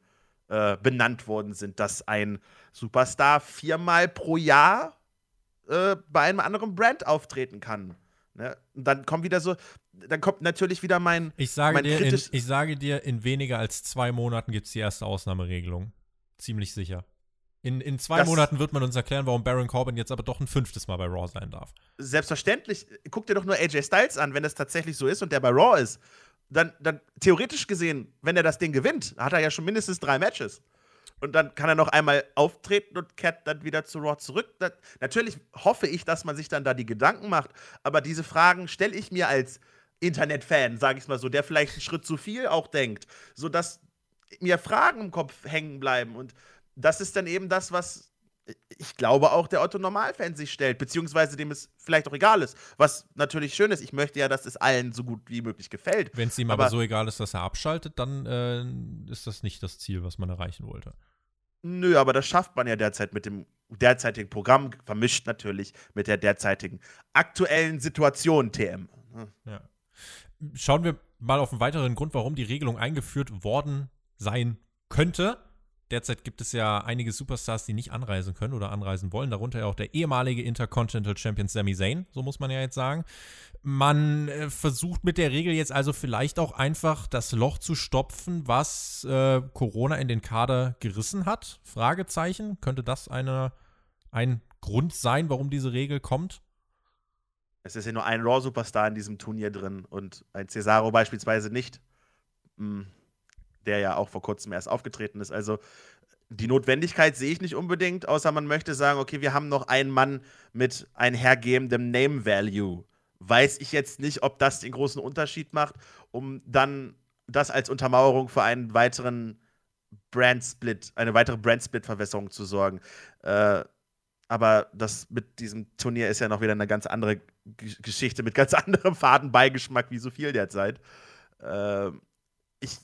äh, benannt worden sind, dass ein Superstar viermal pro Jahr äh, bei einem anderen Brand auftreten kann. Ne? Und dann kommt wieder so, dann kommt natürlich wieder mein. Ich sage, mein dir, in, ich sage dir, in weniger als zwei Monaten gibt es die erste Ausnahmeregelung. Ziemlich sicher. In, in zwei das Monaten wird man uns erklären, warum Baron Corbin jetzt aber doch ein fünftes Mal bei Raw sein darf. Selbstverständlich. Guck dir doch nur AJ Styles an, wenn es tatsächlich so ist und der bei Raw ist. Dann, dann theoretisch gesehen, wenn er das Ding gewinnt, hat er ja schon mindestens drei Matches. Und dann kann er noch einmal auftreten und kehrt dann wieder zu Raw zurück. Das, natürlich hoffe ich, dass man sich dann da die Gedanken macht. Aber diese Fragen stelle ich mir als Internetfan, sage ich mal so, der vielleicht einen Schritt zu viel auch denkt, sodass mir Fragen im Kopf hängen bleiben. Und das ist dann eben das, was ich glaube auch der Otto Normalfan sich stellt, beziehungsweise dem es vielleicht auch egal ist. Was natürlich schön ist. Ich möchte ja, dass es allen so gut wie möglich gefällt. Wenn es ihm aber, aber, so egal ist, dass er abschaltet, dann äh, ist das nicht das Ziel, was man erreichen wollte. Nö, aber das schafft man ja derzeit mit dem derzeitigen Programm, vermischt natürlich mit der derzeitigen aktuellen Situation TM. Ja. Schauen wir mal auf einen weiteren Grund, warum die Regelung eingeführt worden sein könnte. Derzeit gibt es ja einige Superstars, die nicht anreisen können oder anreisen wollen, darunter ja auch der ehemalige Intercontinental Champion Sami Zayn, so muss man ja jetzt sagen. Man äh, versucht mit der Regel jetzt also vielleicht auch einfach das Loch zu stopfen, was äh, Corona in den Kader gerissen hat? Fragezeichen. Könnte das eine, ein Grund sein, warum diese Regel kommt? Es ist ja nur ein Raw-Superstar in diesem Turnier drin und ein Cesaro beispielsweise nicht. Hm der ja auch vor kurzem erst aufgetreten ist. Also die Notwendigkeit sehe ich nicht unbedingt, außer man möchte sagen, okay, wir haben noch einen Mann mit einhergehendem Name Value. Weiß ich jetzt nicht, ob das den großen Unterschied macht, um dann das als Untermauerung für einen weiteren Brand-Split, eine weitere Brand-Split-Verwässerung zu sorgen. Äh, aber das mit diesem Turnier ist ja noch wieder eine ganz andere G Geschichte mit ganz <laughs> anderem Fadenbeigeschmack wie so viel derzeit. Äh, ich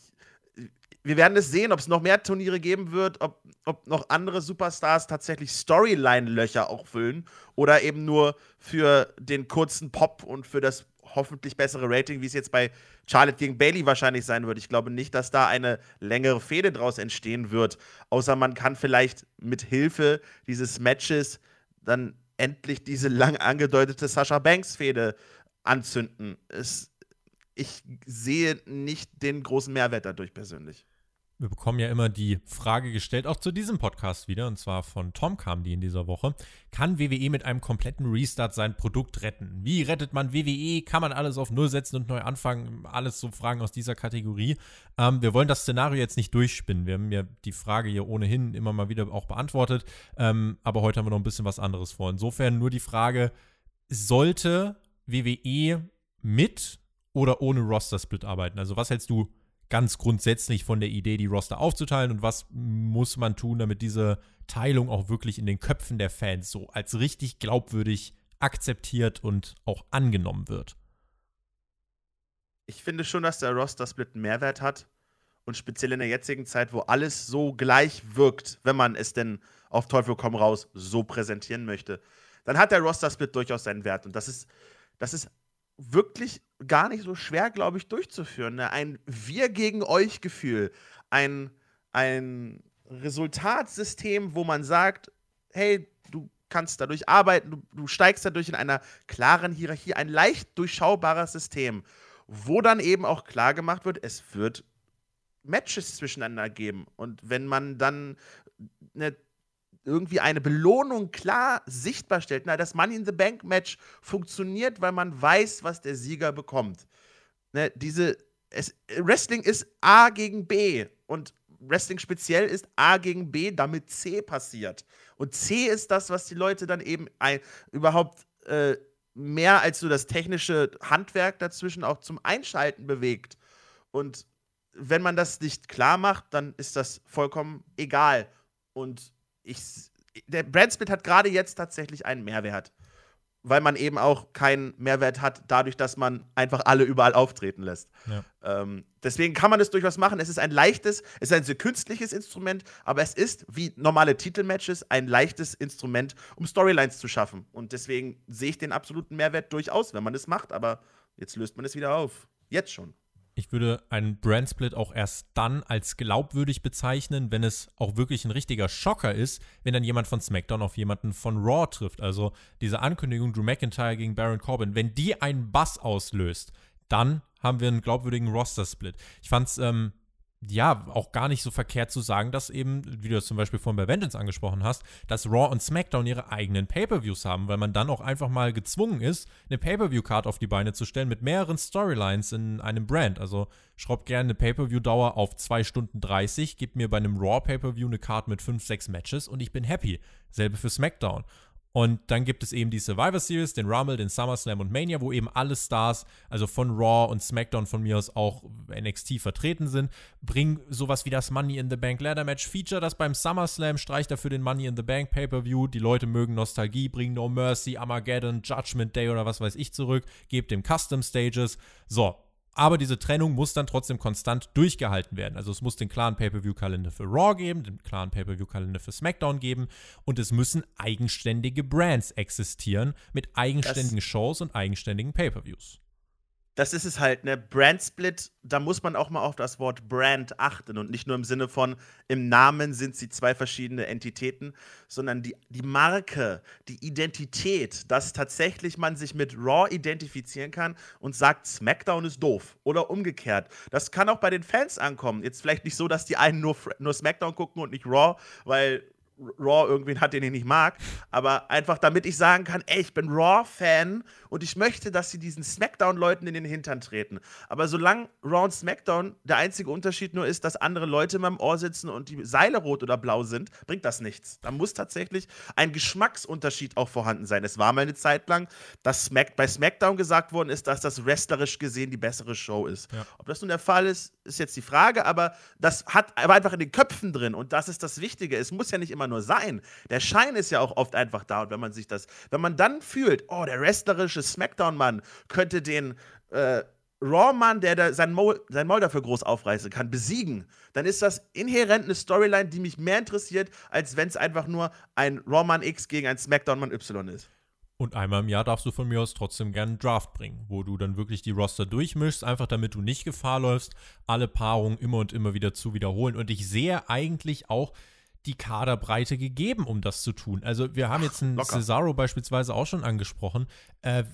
wir werden es sehen, ob es noch mehr Turniere geben wird, ob, ob noch andere Superstars tatsächlich Storyline-Löcher auch füllen oder eben nur für den kurzen Pop und für das hoffentlich bessere Rating, wie es jetzt bei Charlotte gegen Bailey wahrscheinlich sein wird. Ich glaube nicht, dass da eine längere Fehde draus entstehen wird, außer man kann vielleicht mit Hilfe dieses Matches dann endlich diese lang angedeutete Sasha Banks-Fehde anzünden. Es, ich sehe nicht den großen Mehrwert dadurch persönlich wir bekommen ja immer die Frage gestellt, auch zu diesem Podcast wieder, und zwar von Tom kam die in dieser Woche. Kann WWE mit einem kompletten Restart sein Produkt retten? Wie rettet man WWE? Kann man alles auf Null setzen und neu anfangen? Alles so Fragen aus dieser Kategorie. Ähm, wir wollen das Szenario jetzt nicht durchspinnen. Wir haben ja die Frage hier ohnehin immer mal wieder auch beantwortet. Ähm, aber heute haben wir noch ein bisschen was anderes vor. Insofern nur die Frage, sollte WWE mit oder ohne Roster-Split arbeiten? Also was hältst du ganz grundsätzlich von der Idee, die Roster aufzuteilen und was muss man tun, damit diese Teilung auch wirklich in den Köpfen der Fans so als richtig glaubwürdig akzeptiert und auch angenommen wird. Ich finde schon, dass der Roster-Split einen Mehrwert hat. Und speziell in der jetzigen Zeit, wo alles so gleich wirkt, wenn man es denn auf Teufel komm raus so präsentieren möchte, dann hat der Roster-Split durchaus seinen Wert. Und das ist, das ist wirklich gar nicht so schwer, glaube ich, durchzuführen. Ne? Ein Wir gegen euch Gefühl, ein, ein Resultatsystem, wo man sagt, hey, du kannst dadurch arbeiten, du, du steigst dadurch in einer klaren Hierarchie, ein leicht durchschaubares System, wo dann eben auch klar gemacht wird, es wird Matches zwischeneinander geben. Und wenn man dann eine irgendwie eine Belohnung klar sichtbar stellt. Na, das Money in the Bank Match funktioniert, weil man weiß, was der Sieger bekommt. Ne, diese, es, Wrestling ist A gegen B und Wrestling speziell ist A gegen B, damit C passiert. Und C ist das, was die Leute dann eben ein, überhaupt äh, mehr als so das technische Handwerk dazwischen auch zum Einschalten bewegt. Und wenn man das nicht klar macht, dann ist das vollkommen egal. Und ich, der Brand Split hat gerade jetzt tatsächlich einen Mehrwert. weil man eben auch keinen Mehrwert hat, dadurch, dass man einfach alle überall auftreten lässt. Ja. Ähm, deswegen kann man es durchaus machen. Es ist ein leichtes, es ist ein sehr künstliches Instrument, aber es ist wie normale Titelmatches ein leichtes Instrument, um Storylines zu schaffen. Und deswegen sehe ich den absoluten Mehrwert durchaus, wenn man es macht. Aber jetzt löst man es wieder auf. Jetzt schon. Ich würde einen Brand-Split auch erst dann als glaubwürdig bezeichnen, wenn es auch wirklich ein richtiger Schocker ist, wenn dann jemand von SmackDown auf jemanden von Raw trifft. Also diese Ankündigung Drew McIntyre gegen Baron Corbin, wenn die einen Bass auslöst, dann haben wir einen glaubwürdigen Roster-Split. Ich fand es ähm, ja, auch gar nicht so verkehrt zu sagen, dass eben, wie du das zum Beispiel vorhin bei Vengeance angesprochen hast, dass Raw und SmackDown ihre eigenen Pay-Per-Views haben, weil man dann auch einfach mal gezwungen ist, eine Pay-Per-View-Card auf die Beine zu stellen mit mehreren Storylines in einem Brand. Also schraubt gerne eine Pay-Per-View-Dauer auf 2 Stunden 30, gebt mir bei einem Raw Pay-Per-View eine Card mit 5, 6 Matches und ich bin happy. Selbe für SmackDown. Und dann gibt es eben die Survivor Series, den Rumble, den SummerSlam und Mania, wo eben alle Stars, also von Raw und SmackDown von mir aus auch NXT vertreten sind. Bring sowas wie das Money in the Bank Ladder Match, feature das beim SummerSlam, streich dafür den Money in the Bank Pay-Per-View. Die Leute mögen Nostalgie, bring No Mercy, Armageddon, Judgment Day oder was weiß ich zurück, gebt dem Custom Stages. So, aber diese Trennung muss dann trotzdem konstant durchgehalten werden. Also es muss den klaren Pay-per-view-Kalender für Raw geben, den klaren Pay-per-view-Kalender für SmackDown geben und es müssen eigenständige Brands existieren mit eigenständigen das Shows und eigenständigen Pay-per-views das ist es halt, ne? Brand Split, da muss man auch mal auf das Wort Brand achten und nicht nur im Sinne von, im Namen sind sie zwei verschiedene Entitäten, sondern die, die Marke, die Identität, dass tatsächlich man sich mit Raw identifizieren kann und sagt, SmackDown ist doof oder umgekehrt. Das kann auch bei den Fans ankommen. Jetzt vielleicht nicht so, dass die einen nur, nur SmackDown gucken und nicht Raw, weil Raw irgendwen hat, den ich nicht mag, aber einfach damit ich sagen kann, ey, ich bin Raw-Fan und ich möchte, dass sie diesen Smackdown-Leuten in den Hintern treten. Aber solange Raw und Smackdown der einzige Unterschied nur ist, dass andere Leute in meinem Ohr sitzen und die Seile rot oder blau sind, bringt das nichts. Da muss tatsächlich ein Geschmacksunterschied auch vorhanden sein. Es war mal eine Zeit lang, dass Smack bei Smackdown gesagt worden ist, dass das wrestlerisch gesehen die bessere Show ist. Ja. Ob das nun der Fall ist, ist jetzt die Frage, aber das hat aber einfach in den Köpfen drin und das ist das Wichtige. Es muss ja nicht immer nur sein. Der Schein ist ja auch oft einfach da. Und wenn man sich das, wenn man dann fühlt, oh, der wrestlerische Smackdown-Mann könnte den äh, Raw-Mann, der da sein, Maul, sein Maul dafür groß aufreißen kann, besiegen, dann ist das inhärent eine Storyline, die mich mehr interessiert, als wenn es einfach nur ein Raw-Mann X gegen ein Smackdown-Mann Y ist. Und einmal im Jahr darfst du von mir aus trotzdem gerne einen Draft bringen, wo du dann wirklich die Roster durchmischst, einfach damit du nicht Gefahr läufst, alle Paarungen immer und immer wieder zu wiederholen. Und ich sehe eigentlich auch die Kaderbreite gegeben, um das zu tun. Also wir haben jetzt einen Cesaro beispielsweise auch schon angesprochen. Äh,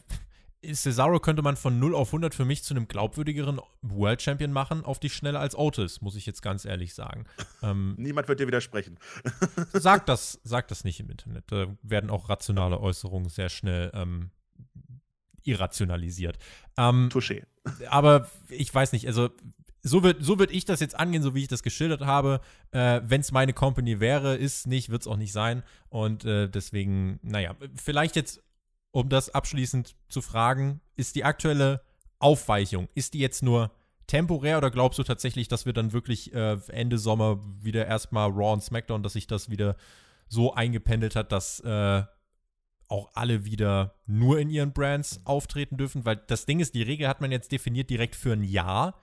Cesaro könnte man von 0 auf 100 für mich zu einem glaubwürdigeren World Champion machen, auf die Schnelle als Otis, muss ich jetzt ganz ehrlich sagen. Ähm, <laughs> Niemand wird dir widersprechen. <laughs> sag, das, sag das nicht im Internet. Da werden auch rationale Äußerungen sehr schnell ähm, irrationalisiert. Ähm, Touché. Aber ich weiß nicht, also so wird so würd ich das jetzt angehen, so wie ich das geschildert habe. Äh, Wenn es meine Company wäre, ist nicht, wird es auch nicht sein. Und äh, deswegen, naja, vielleicht jetzt um das abschließend zu fragen, ist die aktuelle Aufweichung, ist die jetzt nur temporär oder glaubst du tatsächlich, dass wir dann wirklich äh, Ende Sommer wieder erstmal Raw und SmackDown, dass sich das wieder so eingependelt hat, dass äh, auch alle wieder nur in ihren Brands auftreten dürfen? Weil das Ding ist, die Regel hat man jetzt definiert direkt für ein Jahr.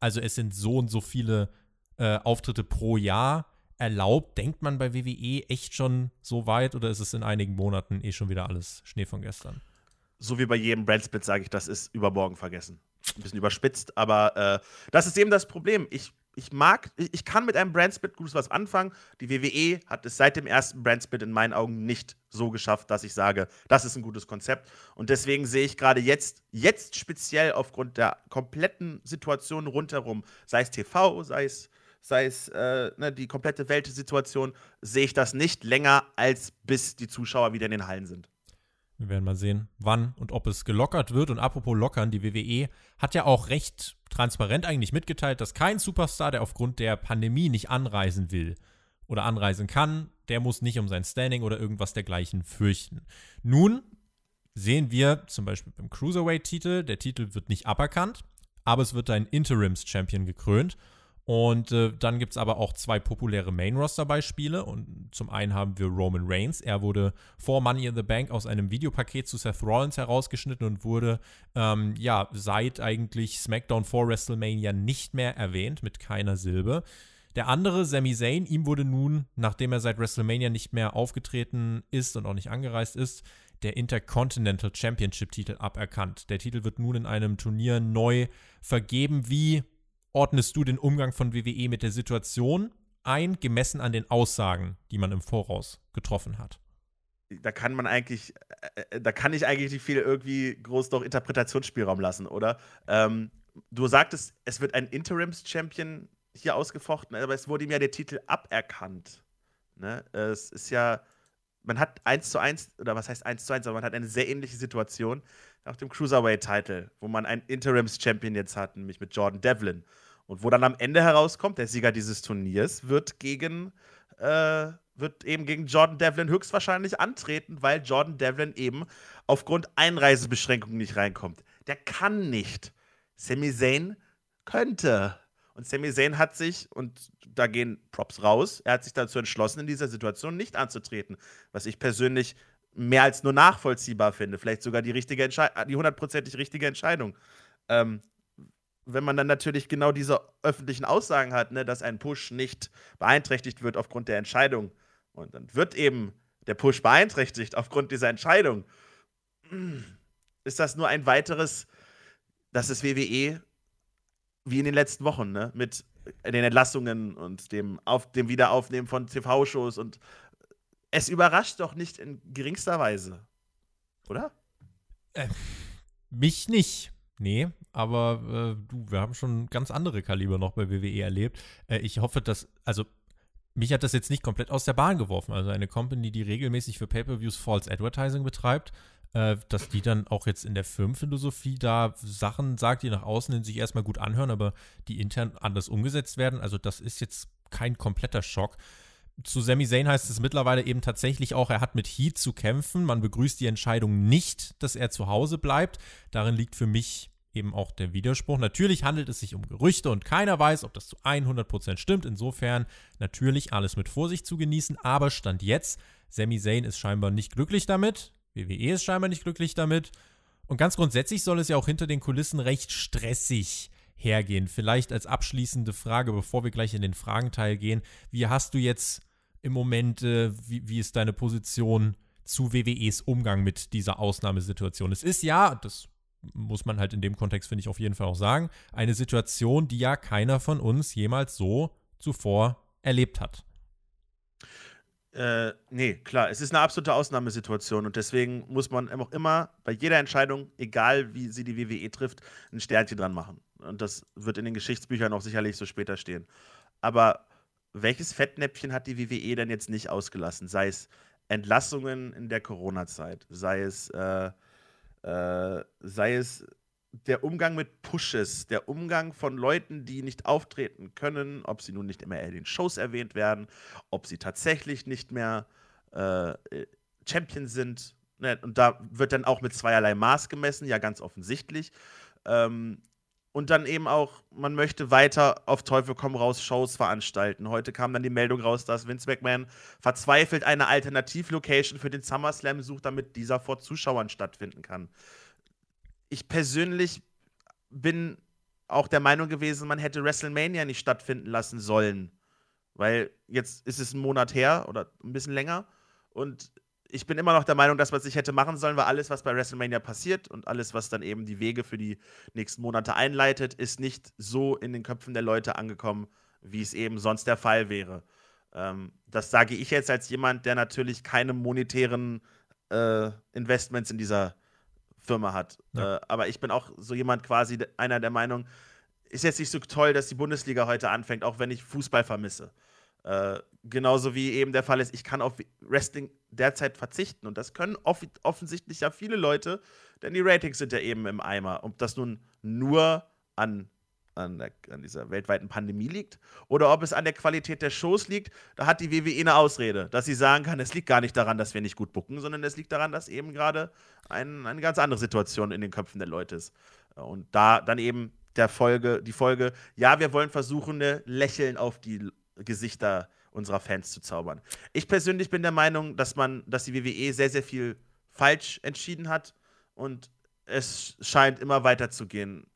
Also es sind so und so viele äh, Auftritte pro Jahr erlaubt? Denkt man bei WWE echt schon so weit oder ist es in einigen Monaten eh schon wieder alles Schnee von gestern? So wie bei jedem Brandsplit sage ich, das ist übermorgen vergessen. Ein bisschen überspitzt, aber äh, das ist eben das Problem. Ich, ich mag, ich kann mit einem Brandsplit gut was anfangen. Die WWE hat es seit dem ersten Brandsplit in meinen Augen nicht so geschafft, dass ich sage, das ist ein gutes Konzept. Und deswegen sehe ich gerade jetzt, jetzt speziell aufgrund der kompletten Situation rundherum, sei es TV, sei es sei es äh, ne, die komplette Weltsituation, sehe ich das nicht länger, als bis die Zuschauer wieder in den Hallen sind. Wir werden mal sehen, wann und ob es gelockert wird. Und apropos lockern, die WWE hat ja auch recht transparent eigentlich mitgeteilt, dass kein Superstar, der aufgrund der Pandemie nicht anreisen will oder anreisen kann, der muss nicht um sein Standing oder irgendwas dergleichen fürchten. Nun sehen wir zum Beispiel beim Cruiserweight-Titel, der Titel wird nicht aberkannt, aber es wird ein Interims-Champion gekrönt. Und äh, dann gibt es aber auch zwei populäre Main-Roster-Beispiele. Und zum einen haben wir Roman Reigns. Er wurde vor Money in the Bank aus einem Videopaket zu Seth Rollins herausgeschnitten und wurde ähm, ja seit eigentlich SmackDown vor WrestleMania nicht mehr erwähnt, mit keiner Silbe. Der andere, Sami Zayn, ihm wurde nun, nachdem er seit WrestleMania nicht mehr aufgetreten ist und auch nicht angereist ist, der Intercontinental Championship-Titel aberkannt. Der Titel wird nun in einem Turnier neu vergeben. Wie ordnest du den Umgang von WWE mit der Situation ein, gemessen an den Aussagen, die man im Voraus getroffen hat? Da kann man eigentlich, äh, äh, da kann ich eigentlich nicht viel irgendwie groß noch Interpretationsspielraum lassen, oder? Ähm, du sagtest, es wird ein Interims-Champion hier ausgefochten, aber es wurde ihm ja der Titel aberkannt. Ne? Es ist ja, man hat eins zu eins, oder was heißt eins zu eins, aber man hat eine sehr ähnliche Situation nach dem Cruiserweight-Title, wo man einen Interims-Champion jetzt hat, nämlich mit Jordan Devlin. Und wo dann am Ende herauskommt, der Sieger dieses Turniers wird gegen, äh, wird eben gegen Jordan Devlin höchstwahrscheinlich antreten, weil Jordan Devlin eben aufgrund Einreisebeschränkungen nicht reinkommt. Der kann nicht. Sami Zayn könnte. Und Sami Zayn hat sich, und da gehen Props raus, er hat sich dazu entschlossen, in dieser Situation nicht anzutreten. Was ich persönlich mehr als nur nachvollziehbar finde. Vielleicht sogar die richtige Entscheidung, die hundertprozentig richtige Entscheidung. Ähm, wenn man dann natürlich genau diese öffentlichen Aussagen hat, ne, dass ein Push nicht beeinträchtigt wird aufgrund der Entscheidung. Und dann wird eben der Push beeinträchtigt aufgrund dieser Entscheidung. Ist das nur ein weiteres, das ist WWE wie in den letzten Wochen, ne? Mit den Entlassungen und dem, Auf dem Wiederaufnehmen von TV-Shows und es überrascht doch nicht in geringster Weise. Oder? Äh, mich nicht. Nee, aber äh, du, wir haben schon ganz andere Kaliber noch bei WWE erlebt. Äh, ich hoffe, dass, also mich hat das jetzt nicht komplett aus der Bahn geworfen. Also eine Company, die regelmäßig für Pay-per-Views False Advertising betreibt, äh, dass die dann auch jetzt in der Firmenphilosophie da Sachen sagt, die nach außen hin sich erstmal gut anhören, aber die intern anders umgesetzt werden. Also das ist jetzt kein kompletter Schock zu Sami Zayn heißt es mittlerweile eben tatsächlich auch, er hat mit Heat zu kämpfen. Man begrüßt die Entscheidung nicht, dass er zu Hause bleibt. Darin liegt für mich eben auch der Widerspruch. Natürlich handelt es sich um Gerüchte und keiner weiß, ob das zu 100% stimmt. Insofern natürlich alles mit Vorsicht zu genießen. Aber Stand jetzt, Sami Zayn ist scheinbar nicht glücklich damit. WWE ist scheinbar nicht glücklich damit. Und ganz grundsätzlich soll es ja auch hinter den Kulissen recht stressig hergehen. Vielleicht als abschließende Frage, bevor wir gleich in den Fragenteil gehen. Wie hast du jetzt im Moment, äh, wie, wie ist deine Position zu WWEs Umgang mit dieser Ausnahmesituation? Es ist ja, das muss man halt in dem Kontext, finde ich, auf jeden Fall auch sagen, eine Situation, die ja keiner von uns jemals so zuvor erlebt hat. Äh, nee, klar, es ist eine absolute Ausnahmesituation und deswegen muss man auch immer bei jeder Entscheidung, egal wie sie die WWE trifft, ein Sternchen dran machen. Und das wird in den Geschichtsbüchern auch sicherlich so später stehen. Aber welches Fettnäpfchen hat die WWE denn jetzt nicht ausgelassen? Sei es Entlassungen in der Corona-Zeit, sei es, äh, äh, sei es der Umgang mit Pushes, der Umgang von Leuten, die nicht auftreten können, ob sie nun nicht immer in den Shows erwähnt werden, ob sie tatsächlich nicht mehr äh, Champion sind. Ne? Und da wird dann auch mit zweierlei Maß gemessen, ja ganz offensichtlich. Ähm, und dann eben auch, man möchte weiter auf Teufel komm raus Shows veranstalten. Heute kam dann die Meldung raus, dass Vince McMahon verzweifelt eine Alternativlocation für den SummerSlam sucht, damit dieser vor Zuschauern stattfinden kann. Ich persönlich bin auch der Meinung gewesen, man hätte WrestleMania nicht stattfinden lassen sollen. Weil jetzt ist es ein Monat her oder ein bisschen länger. Und ich bin immer noch der Meinung, dass man sich hätte machen sollen, weil alles, was bei WrestleMania passiert und alles, was dann eben die Wege für die nächsten Monate einleitet, ist nicht so in den Köpfen der Leute angekommen, wie es eben sonst der Fall wäre. Ähm, das sage ich jetzt als jemand, der natürlich keine monetären äh, Investments in dieser Firma hat. Ja. Äh, aber ich bin auch so jemand quasi einer der Meinung, ist jetzt nicht so toll, dass die Bundesliga heute anfängt, auch wenn ich Fußball vermisse. Äh, genauso wie eben der Fall ist, ich kann auf Wrestling derzeit verzichten. Und das können off offensichtlich ja viele Leute, denn die Ratings sind ja eben im Eimer. Ob das nun nur an, an, der, an dieser weltweiten Pandemie liegt oder ob es an der Qualität der Shows liegt, da hat die WWE eine Ausrede, dass sie sagen kann, es liegt gar nicht daran, dass wir nicht gut bucken, sondern es liegt daran, dass eben gerade ein, eine ganz andere Situation in den Köpfen der Leute ist. Und da dann eben der Folge, die Folge, ja, wir wollen versuchen, ein Lächeln auf die Gesichter unserer Fans zu zaubern. Ich persönlich bin der Meinung, dass man, dass die WWE sehr, sehr viel falsch entschieden hat und es scheint immer weiter zu gehen.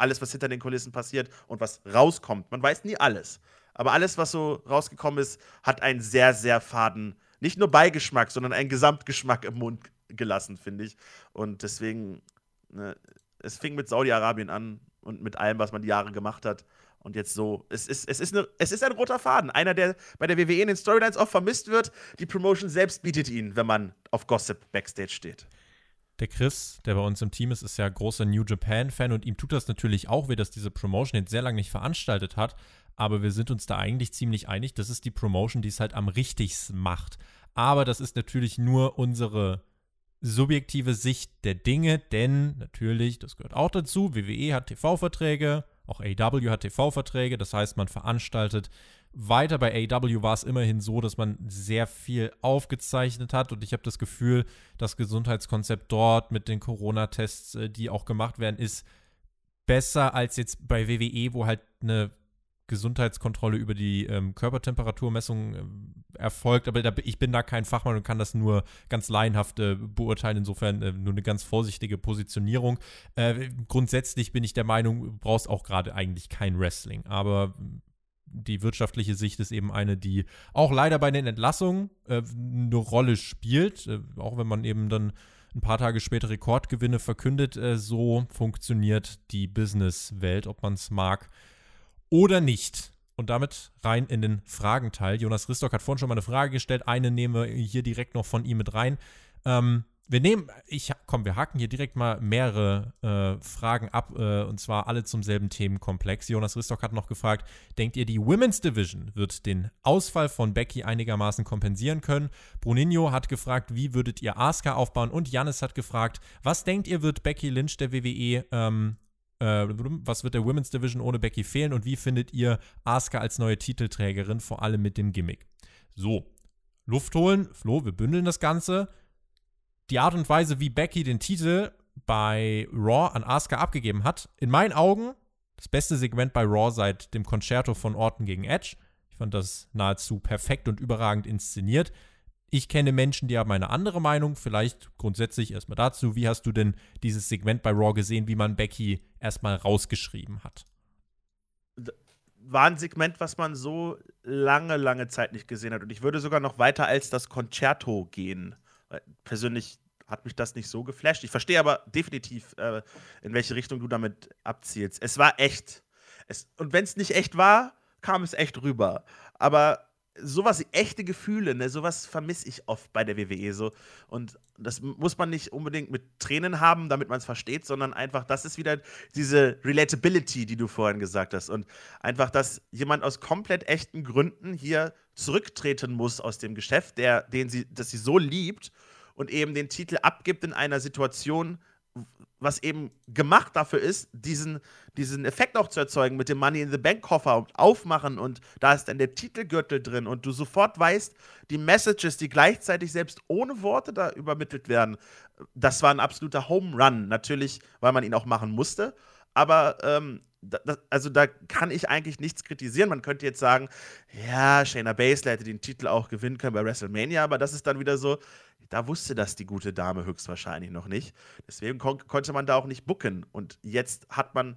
Alles, was hinter den Kulissen passiert und was rauskommt, man weiß nie alles. Aber alles, was so rausgekommen ist, hat einen sehr, sehr faden, nicht nur Beigeschmack, sondern einen Gesamtgeschmack im Mund gelassen, finde ich. Und deswegen, ne, es fing mit Saudi-Arabien an und mit allem, was man die Jahre gemacht hat. Und jetzt so, es ist, es, ist eine, es ist ein roter Faden. Einer, der bei der WWE in den Storylines oft vermisst wird. Die Promotion selbst bietet ihn, wenn man auf Gossip Backstage steht. Der Chris, der bei uns im Team ist, ist ja großer New Japan-Fan und ihm tut das natürlich auch weh, dass diese Promotion jetzt sehr lange nicht veranstaltet hat. Aber wir sind uns da eigentlich ziemlich einig, das ist die Promotion, die es halt am richtigsten macht. Aber das ist natürlich nur unsere subjektive Sicht der Dinge, denn natürlich, das gehört auch dazu, WWE hat TV-Verträge, auch AW hat TV-Verträge, das heißt, man veranstaltet weiter. Bei AW war es immerhin so, dass man sehr viel aufgezeichnet hat und ich habe das Gefühl, das Gesundheitskonzept dort mit den Corona-Tests, äh, die auch gemacht werden, ist besser als jetzt bei WWE, wo halt eine Gesundheitskontrolle über die ähm, Körpertemperaturmessung äh, erfolgt. Aber da, ich bin da kein Fachmann und kann das nur ganz laienhaft äh, beurteilen. Insofern äh, nur eine ganz vorsichtige Positionierung. Äh, grundsätzlich bin ich der Meinung, du brauchst auch gerade eigentlich kein Wrestling. Aber die wirtschaftliche Sicht ist eben eine, die auch leider bei den Entlassungen äh, eine Rolle spielt. Äh, auch wenn man eben dann ein paar Tage später Rekordgewinne verkündet. so funktioniert die Businesswelt, ob man es mag oder nicht. Und damit rein in den Fragenteil. Jonas Ristock hat vorhin schon mal eine Frage gestellt. Eine nehmen wir hier direkt noch von ihm mit rein. Ähm, wir nehmen, ich, komm, wir haken hier direkt mal mehrere äh, Fragen ab, äh, und zwar alle zum selben Themenkomplex. Jonas Ristock hat noch gefragt, denkt ihr, die Women's Division wird den Ausfall von Becky einigermaßen kompensieren können? Bruninho hat gefragt, wie würdet ihr Asuka aufbauen? Und Jannis hat gefragt, was denkt ihr, wird Becky Lynch der WWE ähm, äh, was wird der Women's Division ohne Becky fehlen und wie findet ihr Asuka als neue Titelträgerin, vor allem mit dem Gimmick? So, Luft holen, Flo, wir bündeln das Ganze. Die Art und Weise, wie Becky den Titel bei Raw an Asuka abgegeben hat, in meinen Augen das beste Segment bei Raw seit dem Concerto von Orton gegen Edge. Ich fand das nahezu perfekt und überragend inszeniert. Ich kenne Menschen, die haben eine andere Meinung. Vielleicht grundsätzlich erstmal dazu. Wie hast du denn dieses Segment bei Raw gesehen, wie man Becky erstmal rausgeschrieben hat? War ein Segment, was man so lange, lange Zeit nicht gesehen hat. Und ich würde sogar noch weiter als das Concerto gehen. Persönlich hat mich das nicht so geflasht. Ich verstehe aber definitiv, äh, in welche Richtung du damit abzielst. Es war echt. Und wenn es nicht echt war, kam es echt rüber. Aber sowas, echte Gefühle, ne, sowas vermisse ich oft bei der WWE so. Und das muss man nicht unbedingt mit Tränen haben, damit man es versteht, sondern einfach, das ist wieder diese Relatability, die du vorhin gesagt hast. Und einfach, dass jemand aus komplett echten Gründen hier zurücktreten muss aus dem Geschäft, der, den sie, das sie so liebt und eben den Titel abgibt in einer Situation, was eben gemacht dafür ist, diesen, diesen Effekt auch zu erzeugen mit dem Money in the Bank Koffer und aufmachen und da ist dann der Titelgürtel drin und du sofort weißt, die Messages, die gleichzeitig selbst ohne Worte da übermittelt werden, das war ein absoluter Home Run. Natürlich, weil man ihn auch machen musste, aber ähm, das, also da kann ich eigentlich nichts kritisieren. Man könnte jetzt sagen, ja, Shayna Baszler hätte den Titel auch gewinnen können bei WrestleMania, aber das ist dann wieder so, da wusste das die gute Dame höchstwahrscheinlich noch nicht. Deswegen kon konnte man da auch nicht bucken. Und jetzt hat man,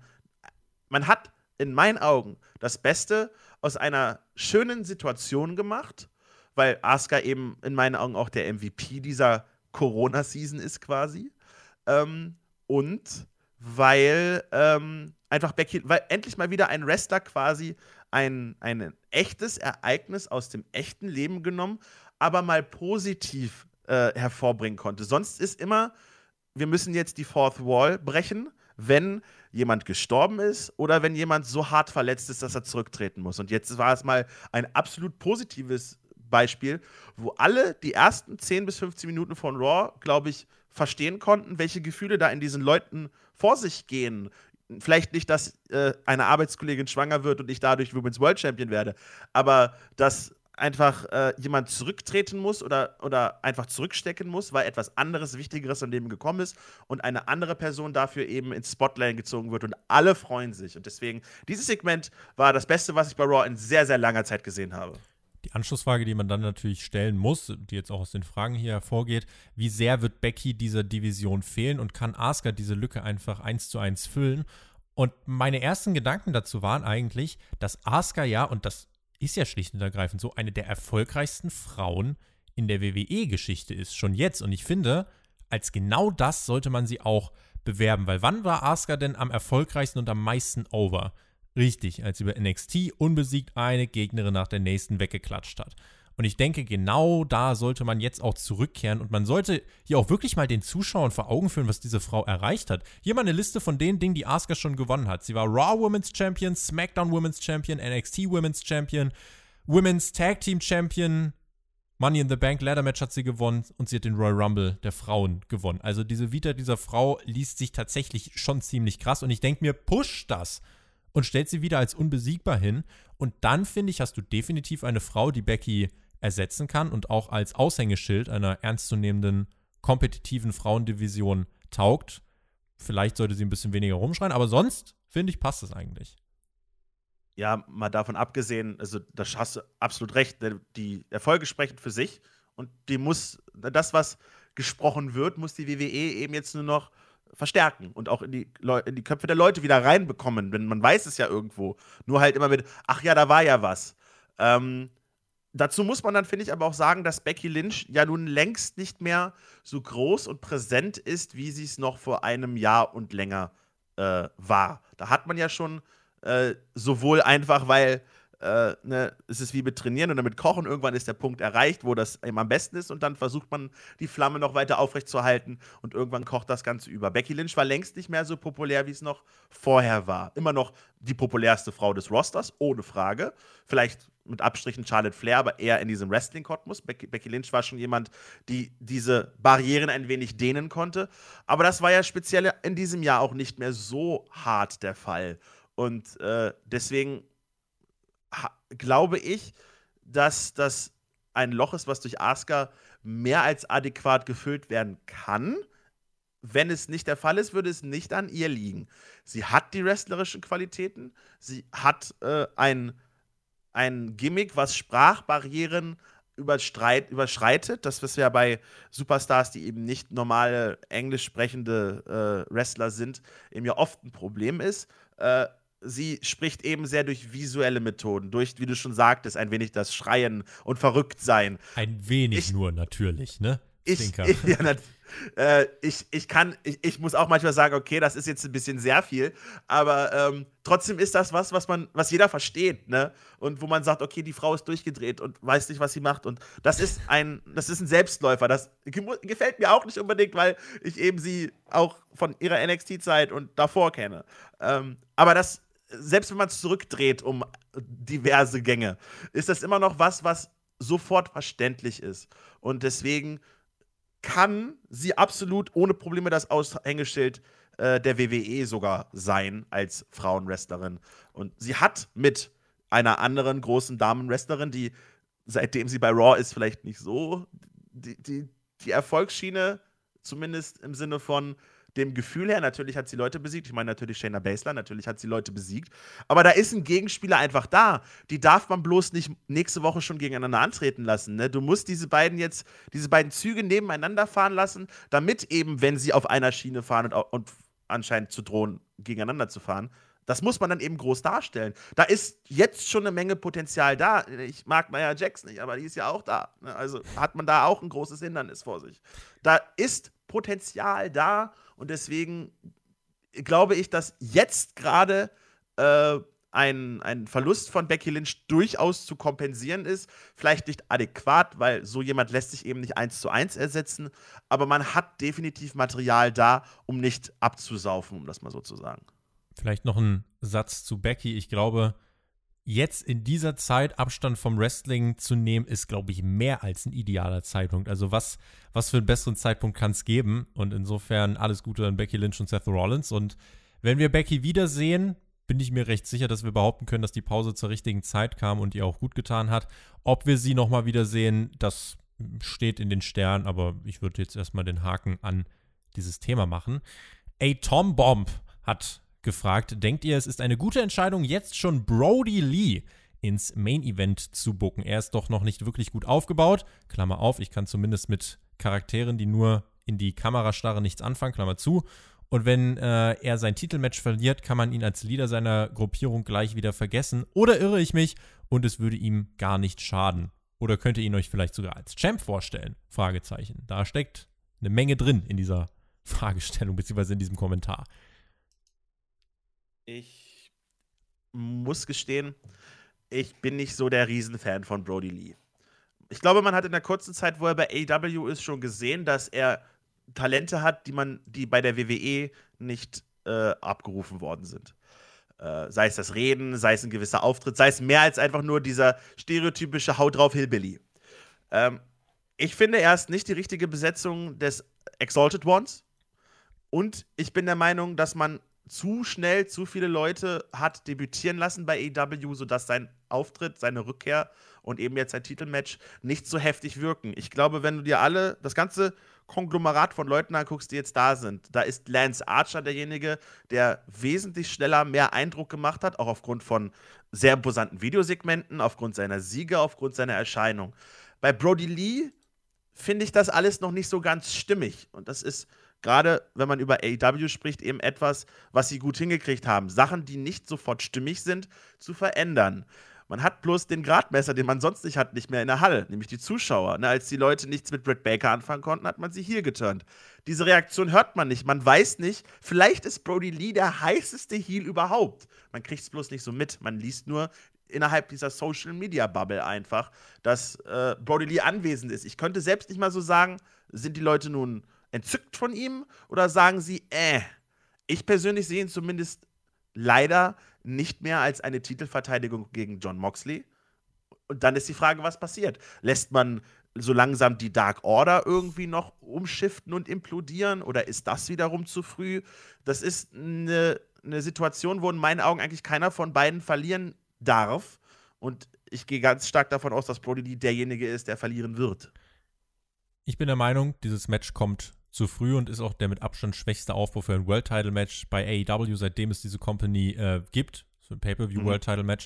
man hat in meinen Augen das Beste aus einer schönen Situation gemacht, weil Asuka eben in meinen Augen auch der MVP dieser Corona-Season ist quasi. Ähm, und weil ähm, einfach Becky, weil endlich mal wieder ein Wrestler quasi ein, ein echtes Ereignis aus dem echten Leben genommen, aber mal positiv äh, hervorbringen konnte. Sonst ist immer, wir müssen jetzt die Fourth Wall brechen, wenn jemand gestorben ist oder wenn jemand so hart verletzt ist, dass er zurücktreten muss. Und jetzt war es mal ein absolut positives Beispiel, wo alle die ersten 10 bis 15 Minuten von Raw, glaube ich, verstehen konnten, welche Gefühle da in diesen Leuten vor sich gehen. Vielleicht nicht, dass äh, eine Arbeitskollegin schwanger wird und ich dadurch Women's World Champion werde, aber dass einfach äh, jemand zurücktreten muss oder, oder einfach zurückstecken muss, weil etwas anderes, Wichtigeres im Leben gekommen ist und eine andere Person dafür eben ins Spotlight gezogen wird und alle freuen sich. Und deswegen, dieses Segment war das Beste, was ich bei Raw in sehr, sehr langer Zeit gesehen habe. Die Anschlussfrage, die man dann natürlich stellen muss, die jetzt auch aus den Fragen hier hervorgeht, wie sehr wird Becky dieser Division fehlen und kann Asuka diese Lücke einfach eins zu eins füllen? Und meine ersten Gedanken dazu waren eigentlich, dass Asuka ja, und das ist ja schlicht und ergreifend so eine der erfolgreichsten Frauen in der WWE-Geschichte ist, schon jetzt. Und ich finde, als genau das sollte man sie auch bewerben, weil wann war Asuka denn am erfolgreichsten und am meisten over? Richtig, als über NXT unbesiegt eine Gegnerin nach der nächsten weggeklatscht hat. Und ich denke, genau da sollte man jetzt auch zurückkehren und man sollte hier auch wirklich mal den Zuschauern vor Augen führen, was diese Frau erreicht hat. Hier mal eine Liste von den Dingen, die Asuka schon gewonnen hat. Sie war Raw Women's Champion, SmackDown Women's Champion, NXT Women's Champion, Women's Tag Team Champion, Money in the Bank Ladder Match hat sie gewonnen und sie hat den Royal Rumble der Frauen gewonnen. Also diese Vita dieser Frau liest sich tatsächlich schon ziemlich krass und ich denke mir, push das und stellt sie wieder als unbesiegbar hin. Und dann, finde ich, hast du definitiv eine Frau, die Becky ersetzen kann und auch als Aushängeschild einer ernstzunehmenden, kompetitiven Frauendivision taugt. Vielleicht sollte sie ein bisschen weniger rumschreien, aber sonst, finde ich, passt es eigentlich. Ja, mal davon abgesehen, also da hast du absolut recht, die Erfolge sprechen für sich und die muss, das, was gesprochen wird, muss die WWE eben jetzt nur noch verstärken und auch in die, in die Köpfe der Leute wieder reinbekommen, denn man weiß es ja irgendwo. Nur halt immer mit, ach ja, da war ja was. Ähm, dazu muss man dann, finde ich, aber auch sagen, dass Becky Lynch ja nun längst nicht mehr so groß und präsent ist, wie sie es noch vor einem Jahr und länger äh, war. Da hat man ja schon äh, sowohl einfach, weil äh, ne, es ist wie mit Trainieren oder mit Kochen. Irgendwann ist der Punkt erreicht, wo das eben am besten ist und dann versucht man, die Flamme noch weiter aufrechtzuerhalten und irgendwann kocht das Ganze über. Becky Lynch war längst nicht mehr so populär, wie es noch vorher war. Immer noch die populärste Frau des Rosters, ohne Frage. Vielleicht mit Abstrichen Charlotte Flair, aber eher in diesem Wrestling-Kosmos. Becky, Becky, Lynch war schon jemand, die diese Barrieren ein wenig dehnen konnte. Aber das war ja speziell in diesem Jahr auch nicht mehr so hart der Fall. Und äh, deswegen glaube ich, dass das ein Loch ist, was durch Asuka mehr als adäquat gefüllt werden kann. Wenn es nicht der Fall ist, würde es nicht an ihr liegen. Sie hat die wrestlerischen Qualitäten, sie hat äh, ein, ein Gimmick, was Sprachbarrieren überschreitet. Das, was ja bei Superstars, die eben nicht normale englisch sprechende äh, Wrestler sind, eben ja oft ein Problem ist. Äh, sie spricht eben sehr durch visuelle Methoden, durch, wie du schon sagtest, ein wenig das Schreien und Verrücktsein. Ein wenig ich, nur, natürlich, ne? Ich, ich, ja, äh, ich, ich kann, ich, ich muss auch manchmal sagen, okay, das ist jetzt ein bisschen sehr viel, aber ähm, trotzdem ist das was, was man, was jeder versteht, ne? Und wo man sagt, okay, die Frau ist durchgedreht und weiß nicht, was sie macht. Und das ist ein, das ist ein Selbstläufer. Das gefällt mir auch nicht unbedingt, weil ich eben sie auch von ihrer NXT-Zeit und davor kenne. Ähm, aber das selbst wenn man es zurückdreht um diverse Gänge, ist das immer noch was, was sofort verständlich ist. Und deswegen kann sie absolut ohne Probleme das Aushängeschild äh, der WWE sogar sein als Frauenwrestlerin. Und sie hat mit einer anderen großen Damenwrestlerin, die seitdem sie bei Raw ist, vielleicht nicht so die, die, die Erfolgsschiene, zumindest im Sinne von, dem Gefühl her, natürlich hat sie Leute besiegt. Ich meine natürlich Shayna Baszler, natürlich hat sie Leute besiegt. Aber da ist ein Gegenspieler einfach da. Die darf man bloß nicht nächste Woche schon gegeneinander antreten lassen. Ne? Du musst diese beiden jetzt, diese beiden Züge nebeneinander fahren lassen, damit eben, wenn sie auf einer Schiene fahren und, und anscheinend zu drohen, gegeneinander zu fahren, das muss man dann eben groß darstellen. Da ist jetzt schon eine Menge Potenzial da. Ich mag Maya Jax nicht, aber die ist ja auch da. Ne? Also hat man da auch ein großes Hindernis vor sich. Da ist Potenzial da und deswegen glaube ich, dass jetzt gerade äh, ein, ein Verlust von Becky Lynch durchaus zu kompensieren ist. Vielleicht nicht adäquat, weil so jemand lässt sich eben nicht eins zu eins ersetzen. Aber man hat definitiv Material da, um nicht abzusaufen, um das mal so zu sagen. Vielleicht noch ein Satz zu Becky. Ich glaube, jetzt in dieser Zeit Abstand vom Wrestling zu nehmen, ist, glaube ich, mehr als ein idealer Zeitpunkt. Also was, was für einen besseren Zeitpunkt kann es geben? Und insofern alles Gute an Becky Lynch und Seth Rollins. Und wenn wir Becky wiedersehen, bin ich mir recht sicher, dass wir behaupten können, dass die Pause zur richtigen Zeit kam und ihr auch gut getan hat. Ob wir sie nochmal wiedersehen, das steht in den Sternen, aber ich würde jetzt erstmal den Haken an dieses Thema machen. A Tom Bomb hat gefragt, denkt ihr, es ist eine gute Entscheidung, jetzt schon Brody Lee ins Main Event zu bucken? Er ist doch noch nicht wirklich gut aufgebaut. Klammer auf, ich kann zumindest mit Charakteren, die nur in die Kamera starren, nichts anfangen, Klammer zu. Und wenn äh, er sein Titelmatch verliert, kann man ihn als Leader seiner Gruppierung gleich wieder vergessen. Oder irre ich mich und es würde ihm gar nicht schaden. Oder könnt ihr ihn euch vielleicht sogar als Champ vorstellen? Fragezeichen. Da steckt eine Menge drin in dieser Fragestellung, beziehungsweise in diesem Kommentar. Ich muss gestehen, ich bin nicht so der Riesenfan von Brody Lee. Ich glaube, man hat in der kurzen Zeit, wo er bei AW ist, schon gesehen, dass er Talente hat, die man, die bei der WWE nicht äh, abgerufen worden sind. Äh, sei es das Reden, sei es ein gewisser Auftritt, sei es mehr als einfach nur dieser stereotypische Haut drauf Hillbilly. Ähm, ich finde, er ist nicht die richtige Besetzung des Exalted Ones. Und ich bin der Meinung, dass man zu schnell zu viele Leute hat debütieren lassen bei AEW, sodass sein Auftritt, seine Rückkehr und eben jetzt sein Titelmatch nicht so heftig wirken. Ich glaube, wenn du dir alle, das ganze Konglomerat von Leuten anguckst, die jetzt da sind, da ist Lance Archer derjenige, der wesentlich schneller mehr Eindruck gemacht hat, auch aufgrund von sehr imposanten Videosegmenten, aufgrund seiner Siege, aufgrund seiner Erscheinung. Bei Brody Lee finde ich das alles noch nicht so ganz stimmig. Und das ist gerade, wenn man über AEW spricht, eben etwas, was sie gut hingekriegt haben. Sachen, die nicht sofort stimmig sind, zu verändern. Man hat bloß den Gradmesser, den man sonst nicht hat, nicht mehr in der Halle, nämlich die Zuschauer. Ne, als die Leute nichts mit Britt Baker anfangen konnten, hat man sie hier geturnt. Diese Reaktion hört man nicht. Man weiß nicht, vielleicht ist Brody Lee der heißeste Heel überhaupt. Man kriegt es bloß nicht so mit. Man liest nur innerhalb dieser Social Media Bubble einfach, dass äh, Brody Lee anwesend ist. Ich könnte selbst nicht mal so sagen, sind die Leute nun entzückt von ihm oder sagen sie, äh, ich persönlich sehe ihn zumindest leider nicht mehr als eine Titelverteidigung gegen John Moxley. Und dann ist die Frage, was passiert? Lässt man so langsam die Dark Order irgendwie noch umschiften und implodieren oder ist das wiederum zu früh? Das ist eine, eine Situation, wo in meinen Augen eigentlich keiner von beiden verlieren darf. Und ich gehe ganz stark davon aus, dass Brody derjenige ist, der verlieren wird. Ich bin der Meinung, dieses Match kommt zu früh und ist auch der mit Abstand schwächste Aufbau für ein World Title Match bei AEW, seitdem es diese Company äh, gibt. So ein Pay-Per-View mhm. World Title Match.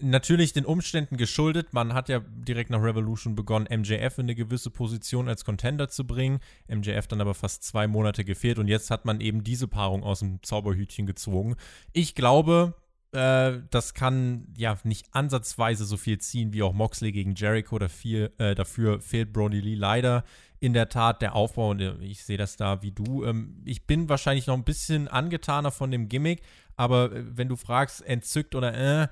Natürlich den Umständen geschuldet. Man hat ja direkt nach Revolution begonnen, MJF in eine gewisse Position als Contender zu bringen. MJF dann aber fast zwei Monate gefehlt und jetzt hat man eben diese Paarung aus dem Zauberhütchen gezogen. Ich glaube, äh, das kann ja nicht ansatzweise so viel ziehen wie auch Moxley gegen Jericho. Dafür, äh, dafür fehlt Brody Lee leider in der Tat der Aufbau und äh, ich sehe das da wie du. Ähm, ich bin wahrscheinlich noch ein bisschen angetaner von dem Gimmick, aber äh, wenn du fragst, entzückt oder äh,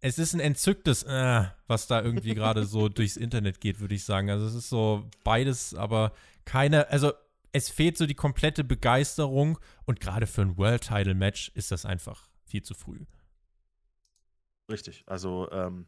es ist ein entzücktes, äh, was da irgendwie gerade so <laughs> durchs Internet geht, würde ich sagen. Also es ist so beides, aber keine, also es fehlt so die komplette Begeisterung und gerade für ein World Title Match ist das einfach viel zu früh. Richtig, also ähm,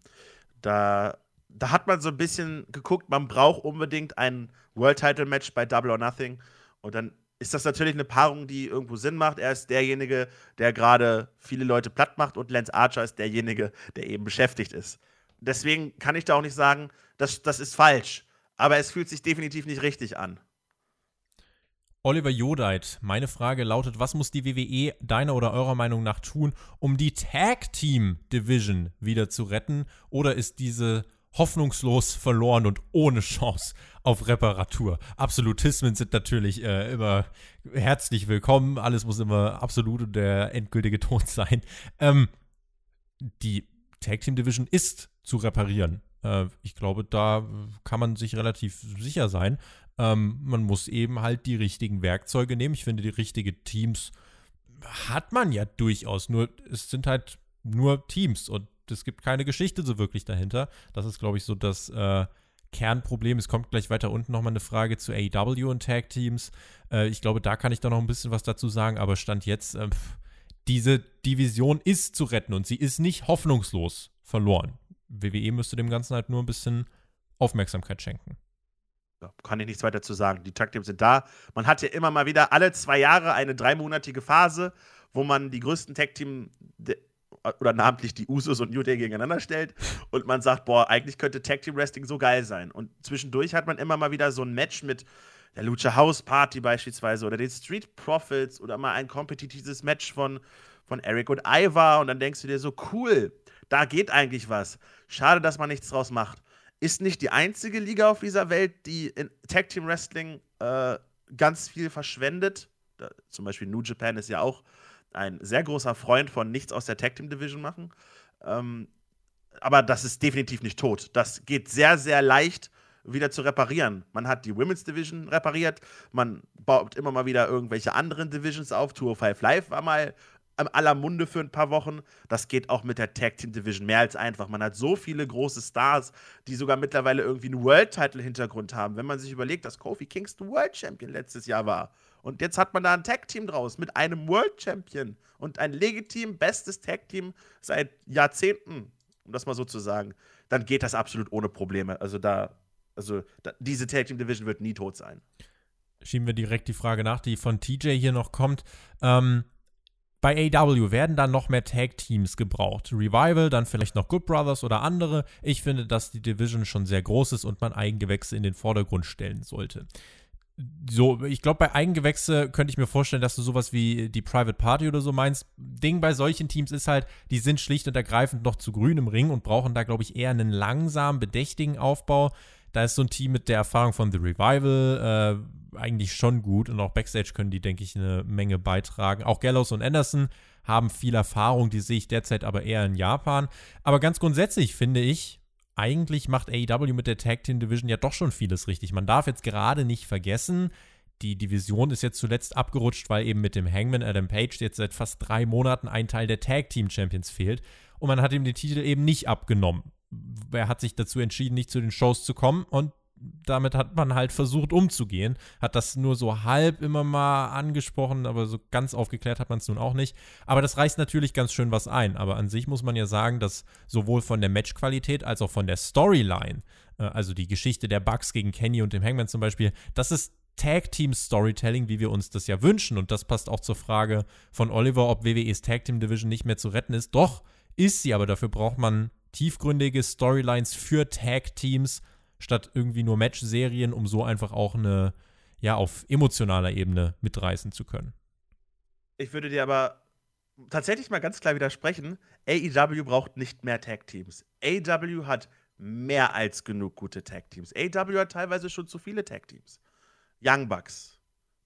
da da hat man so ein bisschen geguckt, man braucht unbedingt ein World Title Match bei Double or Nothing. Und dann ist das natürlich eine Paarung, die irgendwo Sinn macht. Er ist derjenige, der gerade viele Leute platt macht und Lance Archer ist derjenige, der eben beschäftigt ist. Deswegen kann ich da auch nicht sagen, das, das ist falsch. Aber es fühlt sich definitiv nicht richtig an. Oliver Jodeit, meine Frage lautet, was muss die WWE deiner oder eurer Meinung nach tun, um die Tag Team Division wieder zu retten? Oder ist diese hoffnungslos verloren und ohne Chance auf Reparatur. Absolutismen sind natürlich äh, immer herzlich willkommen. Alles muss immer absolut und der endgültige Ton sein. Ähm, die Tag Team Division ist zu reparieren. Äh, ich glaube, da kann man sich relativ sicher sein. Ähm, man muss eben halt die richtigen Werkzeuge nehmen. Ich finde, die richtigen Teams hat man ja durchaus. Nur es sind halt nur Teams und es gibt keine Geschichte so wirklich dahinter. Das ist, glaube ich, so das äh, Kernproblem. Es kommt gleich weiter unten nochmal eine Frage zu AEW und Tag Teams. Äh, ich glaube, da kann ich da noch ein bisschen was dazu sagen, aber Stand jetzt, äh, diese Division ist zu retten und sie ist nicht hoffnungslos verloren. WWE müsste dem Ganzen halt nur ein bisschen Aufmerksamkeit schenken. Ja, kann ich nichts weiter zu sagen. Die Teams sind da. Man hat ja immer mal wieder alle zwei Jahre eine dreimonatige Phase, wo man die größten Tag Team oder namentlich die Usos und New Day gegeneinander stellt und man sagt, boah, eigentlich könnte Tag Team Wrestling so geil sein. Und zwischendurch hat man immer mal wieder so ein Match mit der Lucha House Party beispielsweise oder den Street Profits oder mal ein kompetitives Match von, von Eric und Ivar und dann denkst du dir so, cool, da geht eigentlich was. Schade, dass man nichts draus macht. Ist nicht die einzige Liga auf dieser Welt, die in Tag Team Wrestling äh, ganz viel verschwendet. Da, zum Beispiel New Japan ist ja auch ein sehr großer Freund von nichts aus der Tag Team Division machen. Ähm, aber das ist definitiv nicht tot. Das geht sehr, sehr leicht wieder zu reparieren. Man hat die Women's Division repariert, man baut immer mal wieder irgendwelche anderen Divisions auf. Tour 5 Live war mal am aller Munde für ein paar Wochen. Das geht auch mit der Tag Team Division mehr als einfach. Man hat so viele große Stars, die sogar mittlerweile irgendwie einen World Title Hintergrund haben. Wenn man sich überlegt, dass Kofi Kingston World Champion letztes Jahr war und jetzt hat man da ein Tag Team draus mit einem World Champion und ein legitim bestes Tag Team seit Jahrzehnten, um das mal so zu sagen, dann geht das absolut ohne Probleme. Also da also da, diese Tag Team Division wird nie tot sein. Schieben wir direkt die Frage nach, die von TJ hier noch kommt. Ähm, bei AW werden dann noch mehr Tag Teams gebraucht. Revival, dann vielleicht noch Good Brothers oder andere. Ich finde, dass die Division schon sehr groß ist und man Eigengewächse in den Vordergrund stellen sollte. So, ich glaube, bei Eigengewächse könnte ich mir vorstellen, dass du sowas wie die Private Party oder so meinst. Ding bei solchen Teams ist halt, die sind schlicht und ergreifend noch zu grün im Ring und brauchen da, glaube ich, eher einen langsam bedächtigen Aufbau. Da ist so ein Team mit der Erfahrung von The Revival äh, eigentlich schon gut und auch Backstage können die, denke ich, eine Menge beitragen. Auch Gallows und Anderson haben viel Erfahrung, die sehe ich derzeit aber eher in Japan. Aber ganz grundsätzlich finde ich, eigentlich macht AEW mit der Tag Team Division ja doch schon vieles richtig. Man darf jetzt gerade nicht vergessen, die Division ist jetzt zuletzt abgerutscht, weil eben mit dem Hangman Adam Page jetzt seit fast drei Monaten ein Teil der Tag Team Champions fehlt. Und man hat ihm den Titel eben nicht abgenommen er hat sich dazu entschieden, nicht zu den Shows zu kommen und damit hat man halt versucht umzugehen, hat das nur so halb immer mal angesprochen, aber so ganz aufgeklärt hat man es nun auch nicht. Aber das reißt natürlich ganz schön was ein. Aber an sich muss man ja sagen, dass sowohl von der Matchqualität als auch von der Storyline, äh, also die Geschichte der Bugs gegen Kenny und dem Hangman zum Beispiel, das ist Tag Team Storytelling, wie wir uns das ja wünschen. Und das passt auch zur Frage von Oliver, ob WWEs Tag Team Division nicht mehr zu retten ist. Doch, ist sie, aber dafür braucht man tiefgründige Storylines für Tag-Teams statt irgendwie nur Match-Serien, um so einfach auch eine, ja, auf emotionaler Ebene mitreißen zu können. Ich würde dir aber tatsächlich mal ganz klar widersprechen. AEW braucht nicht mehr Tag-Teams. AEW hat mehr als genug gute Tag-Teams. AEW hat teilweise schon zu viele Tag-Teams. Young Bucks,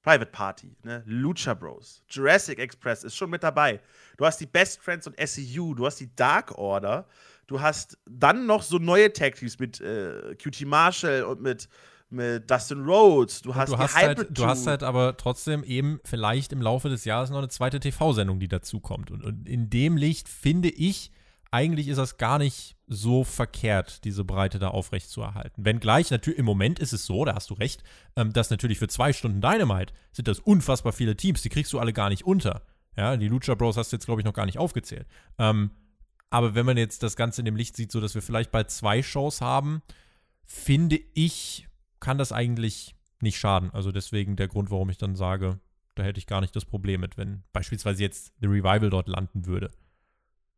Private Party, ne? Lucha Bros, Jurassic Express ist schon mit dabei. Du hast die Best Friends und SCU, du hast die Dark Order, Du hast dann noch so neue Tag-Teams mit äh, QT Marshall und mit, mit Dustin Rhodes. Du hast, du hast, halt, du hast halt aber trotzdem eben vielleicht im Laufe des Jahres noch eine zweite TV-Sendung, die dazukommt. Und, und in dem Licht finde ich, eigentlich ist das gar nicht so verkehrt, diese Breite da aufrecht zu erhalten. Wenngleich, natürlich, im Moment ist es so, da hast du recht, ähm, dass natürlich für zwei Stunden Dynamite sind das unfassbar viele Teams, die kriegst du alle gar nicht unter. Ja, die Lucha Bros hast du jetzt, glaube ich, noch gar nicht aufgezählt. Ähm, aber wenn man jetzt das Ganze in dem Licht sieht, so dass wir vielleicht bald zwei Shows haben, finde ich, kann das eigentlich nicht schaden. Also deswegen der Grund, warum ich dann sage, da hätte ich gar nicht das Problem mit, wenn beispielsweise jetzt The Revival dort landen würde.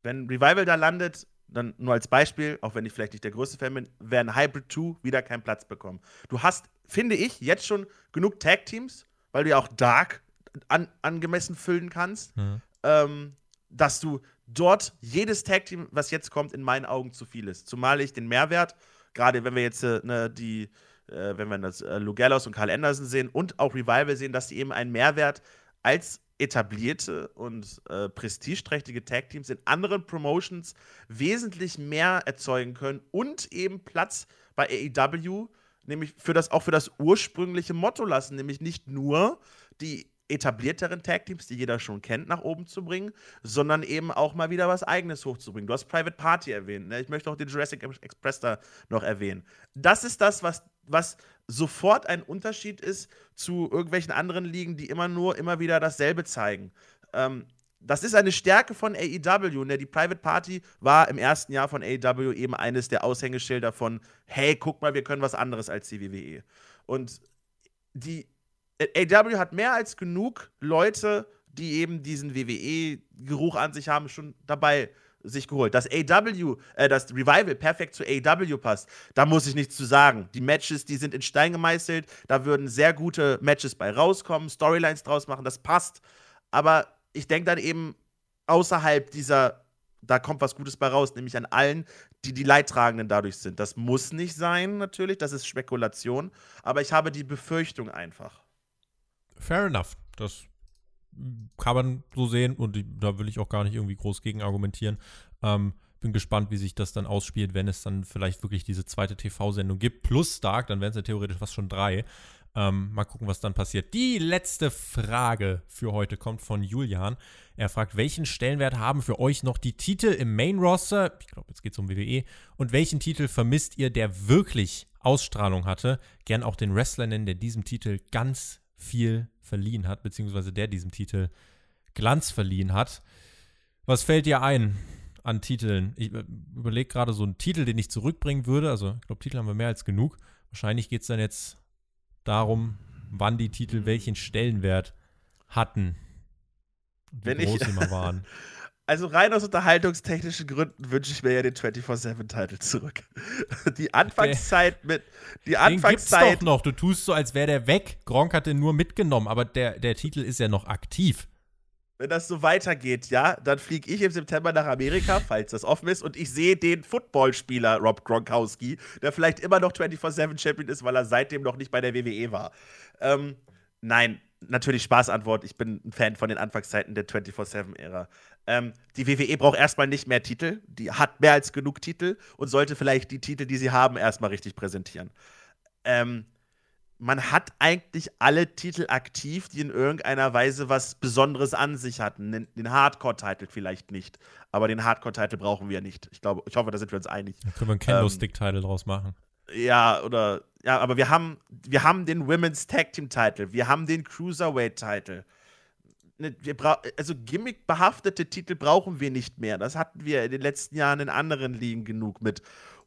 Wenn Revival da landet, dann nur als Beispiel, auch wenn ich vielleicht nicht der größte Fan bin, werden Hybrid 2 wieder keinen Platz bekommen. Du hast, finde ich, jetzt schon genug Tag-Teams, weil du ja auch Dark an, angemessen füllen kannst, mhm. ähm, dass du dort jedes Tag-Team, was jetzt kommt, in meinen Augen zu viel ist. Zumal ich den Mehrwert, gerade wenn wir jetzt äh, ne, die, äh, wenn wir das äh, Lugellos und Carl Anderson sehen und auch Revival sehen, dass die eben einen Mehrwert als etablierte und äh, prestigeträchtige Tag-Teams in anderen Promotions wesentlich mehr erzeugen können und eben Platz bei AEW, nämlich für das, auch für das ursprüngliche Motto lassen, nämlich nicht nur die etablierteren Tag-Teams, die jeder schon kennt, nach oben zu bringen, sondern eben auch mal wieder was Eigenes hochzubringen. Du hast Private Party erwähnt. Ne? Ich möchte auch den Jurassic Express da noch erwähnen. Das ist das, was, was sofort ein Unterschied ist zu irgendwelchen anderen Ligen, die immer nur immer wieder dasselbe zeigen. Ähm, das ist eine Stärke von AEW. Ne? Die Private Party war im ersten Jahr von AEW eben eines der Aushängeschilder von, hey, guck mal, wir können was anderes als die WWE. Und die AW hat mehr als genug Leute, die eben diesen WWE-Geruch an sich haben, schon dabei sich geholt. Dass AW, äh, das Revival perfekt zu AW passt, da muss ich nichts zu sagen. Die Matches, die sind in Stein gemeißelt, da würden sehr gute Matches bei rauskommen, Storylines draus machen, das passt. Aber ich denke dann eben außerhalb dieser, da kommt was Gutes bei raus, nämlich an allen, die die Leidtragenden dadurch sind. Das muss nicht sein, natürlich, das ist Spekulation, aber ich habe die Befürchtung einfach. Fair enough. Das kann man so sehen und da will ich auch gar nicht irgendwie groß gegen argumentieren. Ähm, bin gespannt, wie sich das dann ausspielt, wenn es dann vielleicht wirklich diese zweite TV-Sendung gibt. Plus Stark, dann wären es ja theoretisch fast schon drei. Ähm, mal gucken, was dann passiert. Die letzte Frage für heute kommt von Julian. Er fragt, welchen Stellenwert haben für euch noch die Titel im Main-Roster? Ich glaube, jetzt geht es um WWE. Und welchen Titel vermisst ihr, der wirklich Ausstrahlung hatte? Gern auch den Wrestler nennen, der diesem Titel ganz viel verliehen hat, beziehungsweise der diesem Titel Glanz verliehen hat. Was fällt dir ein an Titeln? Ich äh, überlege gerade so einen Titel, den ich zurückbringen würde. Also, ich glaube, Titel haben wir mehr als genug. Wahrscheinlich geht es dann jetzt darum, wann die Titel welchen Stellenwert hatten. Wie Wenn groß ich, sie mal waren. <laughs> Also rein aus unterhaltungstechnischen Gründen wünsche ich mir ja den 24-7-Titel zurück. <laughs> Die Anfangszeit mit. Die Anfangszeit. Den gibt's doch noch. Du tust so, als wäre der weg. Gronk hat den nur mitgenommen, aber der, der Titel ist ja noch aktiv. Wenn das so weitergeht, ja, dann fliege ich im September nach Amerika, falls das offen ist, und ich sehe den Footballspieler Rob Gronkowski, der vielleicht immer noch 24-7-Champion ist, weil er seitdem noch nicht bei der WWE war. Ähm, nein, natürlich Spaßantwort. Ich bin ein Fan von den Anfangszeiten der 24-7-Ära. Ähm, die WWE braucht erstmal nicht mehr Titel. Die hat mehr als genug Titel und sollte vielleicht die Titel, die sie haben, erstmal richtig präsentieren. Ähm, man hat eigentlich alle Titel aktiv, die in irgendeiner Weise was Besonderes an sich hatten. Den, den Hardcore-Titel vielleicht nicht, aber den Hardcore-Titel brauchen wir nicht. Ich glaube, ich hoffe, da sind wir uns einig. Da können wir einen Candlestick-Titel ähm, draus machen. Ja, oder ja, aber wir haben, wir haben den Women's Tag Team Title, wir haben den Cruiserweight Title. Ne, also gimmickbehaftete Titel brauchen wir nicht mehr. Das hatten wir in den letzten Jahren in anderen Ligen genug mit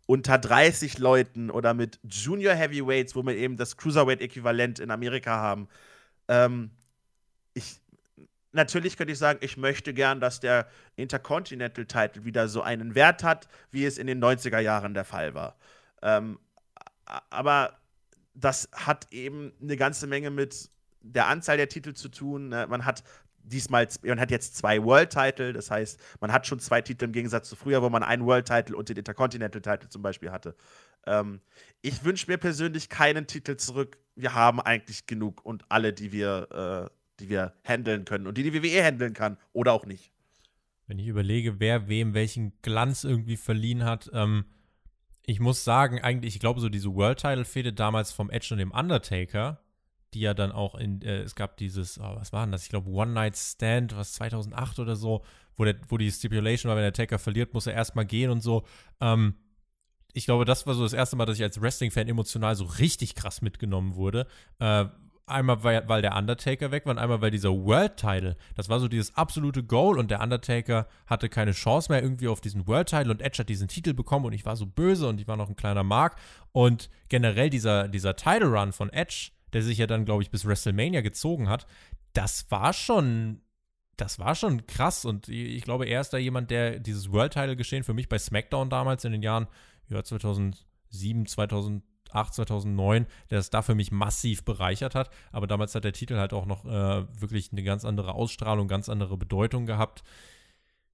unter 30 Leuten oder mit Junior Heavyweights, wo wir eben das Cruiserweight-Äquivalent in Amerika haben. Ähm, ich, natürlich könnte ich sagen, ich möchte gern, dass der Intercontinental Title wieder so einen Wert hat, wie es in den 90er Jahren der Fall war. Ähm, aber das hat eben eine ganze Menge mit der Anzahl der Titel zu tun. Ne? Man hat diesmal, man hat jetzt zwei World-Title, das heißt, man hat schon zwei Titel im Gegensatz zu früher, wo man einen World-Title und den Intercontinental-Title zum Beispiel hatte. Ähm, ich wünsche mir persönlich keinen Titel zurück. Wir haben eigentlich genug und alle, die wir, äh, die wir handeln können und die die WWE handeln kann oder auch nicht. Wenn ich überlege, wer wem welchen Glanz irgendwie verliehen hat, ähm, ich muss sagen, eigentlich, ich glaube, so diese World-Title-Fehde damals vom Edge und dem Undertaker, die ja dann auch in, äh, es gab dieses, oh, was war denn das? Ich glaube, One Night Stand, was 2008 oder so, wo, der, wo die Stipulation war, wenn der Taker verliert, muss er erstmal gehen und so. Ähm, ich glaube, das war so das erste Mal, dass ich als Wrestling-Fan emotional so richtig krass mitgenommen wurde. Äh, einmal, weil, weil der Undertaker weg war und einmal, weil dieser World-Title, das war so dieses absolute Goal und der Undertaker hatte keine Chance mehr irgendwie auf diesen World-Title und Edge hat diesen Titel bekommen und ich war so böse und ich war noch ein kleiner Mark und generell dieser, dieser Title-Run von Edge, der sich ja dann, glaube ich, bis WrestleMania gezogen hat, das war schon das war schon krass und ich glaube, er ist da jemand, der dieses World-Title-Geschehen für mich bei SmackDown damals in den Jahren ja, 2007, 2000 2008, 2009, der es da für mich massiv bereichert hat. Aber damals hat der Titel halt auch noch äh, wirklich eine ganz andere Ausstrahlung, ganz andere Bedeutung gehabt.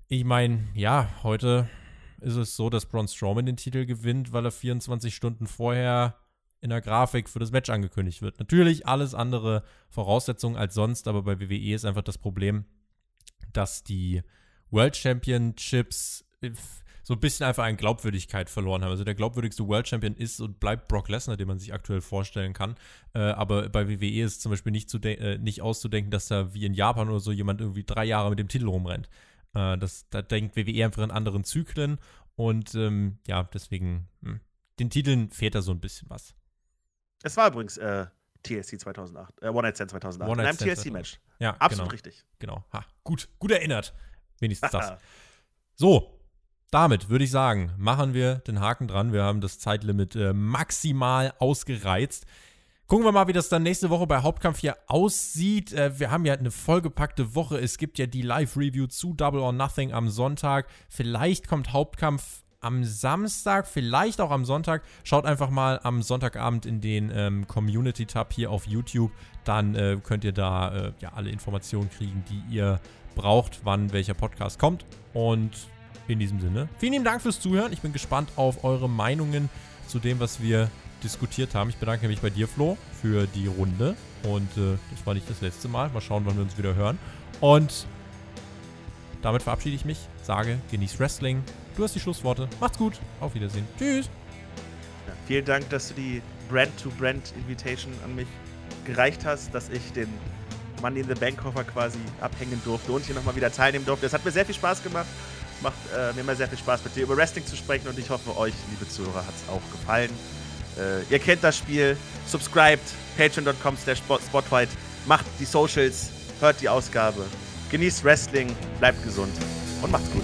Ich meine, ja, heute ist es so, dass Braun Strowman den Titel gewinnt, weil er 24 Stunden vorher in der Grafik für das Match angekündigt wird. Natürlich alles andere Voraussetzungen als sonst, aber bei WWE ist einfach das Problem, dass die World Championships so ein bisschen einfach an Glaubwürdigkeit verloren haben. Also der glaubwürdigste World Champion ist und bleibt Brock Lesnar, den man sich aktuell vorstellen kann. Äh, aber bei WWE ist zum Beispiel nicht, äh, nicht auszudenken, dass da wie in Japan oder so jemand irgendwie drei Jahre mit dem Titel rumrennt. Äh, das, da denkt WWE einfach in anderen Zyklen und ähm, ja, deswegen, mh, hm, den Titeln fehlt da so ein bisschen was. Es war übrigens äh, TLC 2008, äh, One Night Stand 2008, One in einem TLC-Match. Ja, absolut genau. richtig. Genau, ha, gut, gut erinnert. Wenigstens das. <laughs> So, damit würde ich sagen, machen wir den Haken dran. Wir haben das Zeitlimit äh, maximal ausgereizt. Gucken wir mal, wie das dann nächste Woche bei Hauptkampf hier aussieht. Äh, wir haben ja eine vollgepackte Woche. Es gibt ja die Live-Review zu Double or Nothing am Sonntag. Vielleicht kommt Hauptkampf am Samstag, vielleicht auch am Sonntag. Schaut einfach mal am Sonntagabend in den ähm, Community-Tab hier auf YouTube. Dann äh, könnt ihr da äh, ja alle Informationen kriegen, die ihr braucht, wann welcher Podcast kommt. Und in diesem Sinne, vielen lieben Dank fürs Zuhören. Ich bin gespannt auf eure Meinungen zu dem, was wir diskutiert haben. Ich bedanke mich bei dir, Flo, für die Runde. Und äh, das war nicht das letzte Mal. Mal schauen, wann wir uns wieder hören. Und damit verabschiede ich mich, sage, genieß Wrestling. Du hast die Schlussworte. Macht's gut. Auf Wiedersehen. Tschüss. Ja, vielen Dank, dass du die Brand-to-Brand-Invitation an mich gereicht hast, dass ich den Money in the Bank Koffer quasi abhängen durfte und hier nochmal wieder teilnehmen durfte. Es hat mir sehr viel Spaß gemacht. Macht äh, mir immer sehr viel Spaß, mit dir über Wrestling zu sprechen und ich hoffe, euch, liebe Zuhörer, hat es auch gefallen. Äh, ihr kennt das Spiel. Subscribed, patreon.com slash spotfight. Macht die Socials, hört die Ausgabe. Genießt Wrestling, bleibt gesund und macht's gut.